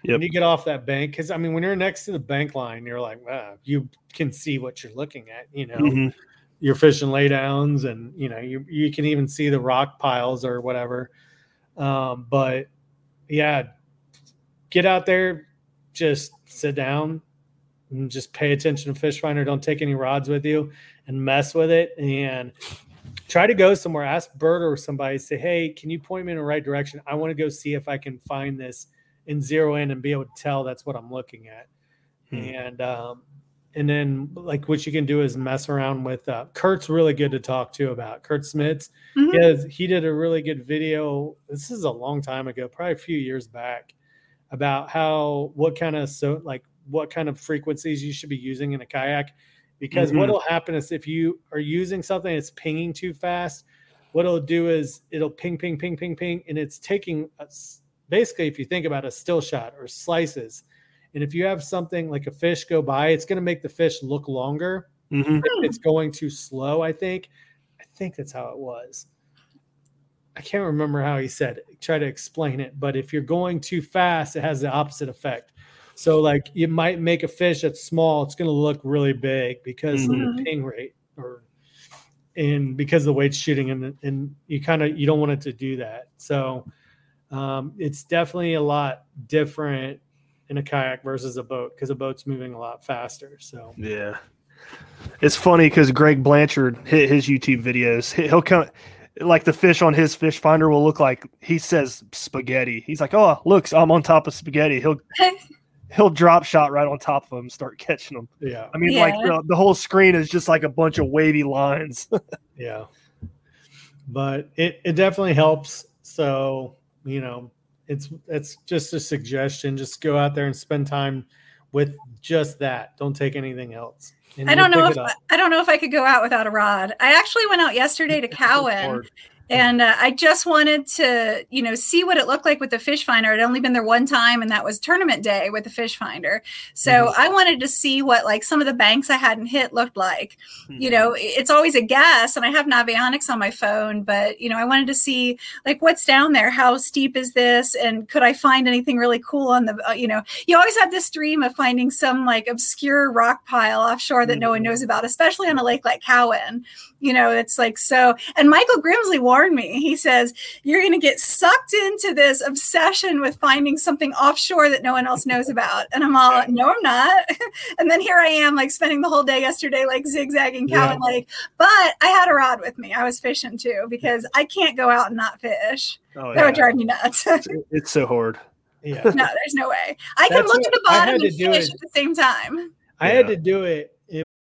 Yep. when you get off that bank because i mean when you're next to the bank line you're like wow you can see what you're looking at you know Mhm. you're fishing laydowns and you know you, you can even see the rock piles or whatever um, but yeah get out there just sit down and just pay attention to fish finder don't take any rods with you and mess with it and try to go somewhere ask bert or somebody say hey can you point me in the right direction i want to go see if i can find this and zero in and be able to tell that's what i'm looking at Hmm. and um, and then like what you can do is mess around with uh, kurt's really good to talk to about kurt smits Mhm. he, has, he did a really good video this is a long time ago probably a few years back about how what kind of so like what kind of frequencies you should be using in a kayak because Mhm. what'll happen is if you are using something that's pinging too fast what it'll do is it'll ping ping ping ping ping and it's taking basically if you think about a still shot or slices and if you have something like a fish go by it's going to make the fish look longer Mhm. it's going too slow i think i think that's how it was i can't remember how he said it try to explain it but if you're going too fast it has the opposite effect so like you might make a fish that's small it's going to look really big because of the Mhm. ping rate or and because of the way it's shooting and and you kind of you don't want it to do that so um, it's definitely a lot different in a kayak versus a boat because a boat's moving a lot faster so Yeah. It's funny because Greg Blanchard hit his YouTube videos. He'll come like the fish on his fish finder will look like he says spaghetti. He's like, "Oh, looks, I'm on top of spaghetti." He'll he'll drop shot right on top of them, start catching them. yeah I mean, like Yeah. the, the whole screen is just like a bunch of wavy lines. Yeah. But it, it definitely helps. So, you know, it's it's just a suggestion. Just go out there and spend time with just that. Don't take anything else. And I don't know if. I don't know if I could go out without a rod. I actually went out yesterday to Cowan, Hard. And uh, I just wanted to, you know, see what it looked like with the fish finder. I'd only been there one time, and that was tournament day with the fish finder. So Mhm. I wanted to see what like some of the banks I hadn't hit looked like. Hmm. You know, it's always a guess, and I have Navionics on my phone, but you know, I wanted to see like what's down there. How steep is this, and could I find anything really cool on the? Uh, you know, you always have this dream of finding some like obscure rock pile offshore that no one Mhm. knows about, especially on a lake like Cowan. You know, it's like so. And Michael Grimsley warned me. He says you're going to get sucked into this obsession with finding something offshore that no one else knows about. And I'm all, no, I'm not. and then here I am, like spending the whole day yesterday, like zigzagging Cowan Lake. But I had a rod with me. I was fishing too because I can't go out and not fish. Oh, That yeah. would drive me nuts. It's so hard. Yeah. there's no way. I can look what- at the bottom to and fish it. at the same time. I had to do it.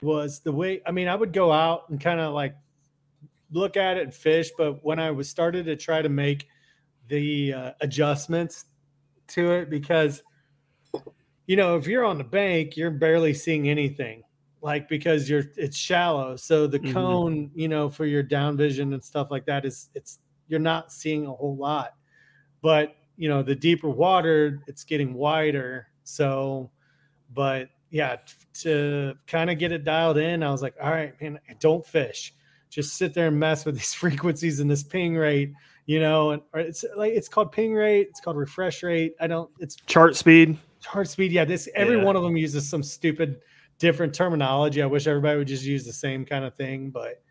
Was the way, I mean, I would go out and kind of like look at it and fish, but when I was started to try to make the uh, adjustments to it, because, you know, if you're on the bank, you're barely seeing anything like because you're it's shallow so the mm-hmm. cone you know for your down vision and stuff like that is it's you're not seeing a whole lot but you know the deeper water it's getting wider so but yeah to kind of get it dialed in i was like all right man don't fish just sit there and mess with these frequencies and this ping rate you know and it's like it's called ping rate it's called refresh rate i don't it's chart speed chart speed yeah this every yeah. one of them uses some stupid different terminology. I wish everybody would just use the same kind of thing, but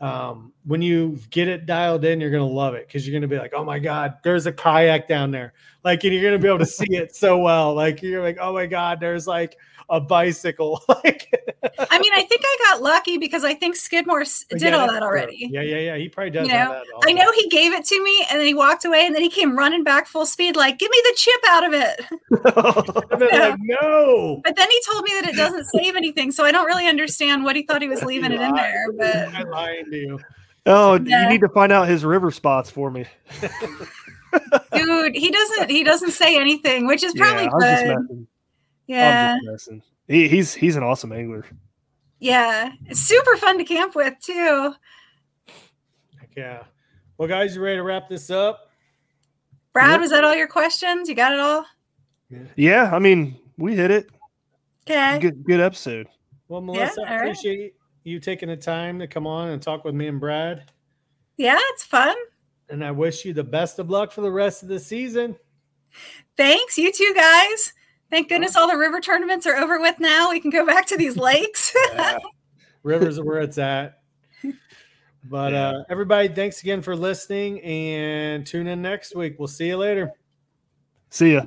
um, when you get it dialed in, you're gonna love it because you're gonna be like, "Oh my god, there's a kayak down there!" Like, and you're gonna be able to see it so well. Like, you're like, "Oh my god, there's like a bicycle. like, I mean, I think I got lucky because I think Skidmore did yeah, all that already. Yeah, yeah, yeah. He probably does. You know, I know he gave it to me, and then he walked away, and then he came running back full speed, like, "Give me the chip out of it." yeah. like, no. But then he told me that it doesn't save anything, so I don't really understand what he thought he was leaving it in there. But I'm lying to you. Oh, yeah. you need to find out his river spots for me. Dude, he doesn't. He doesn't say anything, which is probably yeah, good. Oh, yeah. He, he's he's an awesome angler. Yeah. It's super fun to camp with too. Heck yeah. Well, guys, you ready to wrap this up? Brad, yep. was that all your questions? You got it all? Yeah, I mean, we hit it. Okay. Good good episode. Well, Melissa, yeah, I appreciate right. you taking the time to come on and talk with me and Brad. Yeah, it's fun. And I wish you the best of luck for the rest of the season. Thanks. You too, guys. Thank goodness all the river tournaments are over with now. We can go back to these lakes. yeah. Rivers are where it's at. But yeah. uh, everybody, thanks again for listening and tune in next week. We'll see you later. See ya.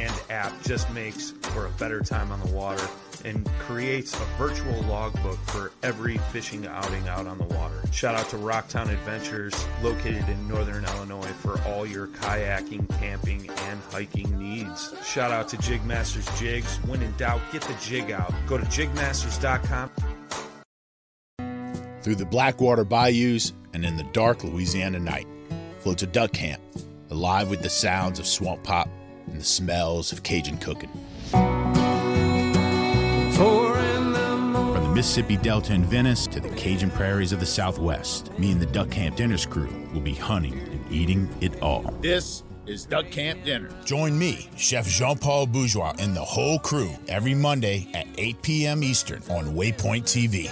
app just makes for a better time on the water and creates a virtual logbook for every fishing outing out on the water. Shout out to Rocktown Adventures, located in northern Illinois, for all your kayaking, camping, and hiking needs. Shout out to Jigmasters Jigs. When in doubt, get the jig out. Go to jigmasters.com. Through the Blackwater bayous and in the dark Louisiana night floats a duck camp, alive with the sounds of swamp pop and the smells of Cajun cooking. From the Mississippi Delta in Venice to the Cajun prairies of the Southwest, me and the Duck Camp Dinners crew will be hunting and eating it all. This is Duck Camp Dinner. Join me, Chef Jean Paul Bourgeois, and the whole crew every Monday at 8 p.m. Eastern on Waypoint TV.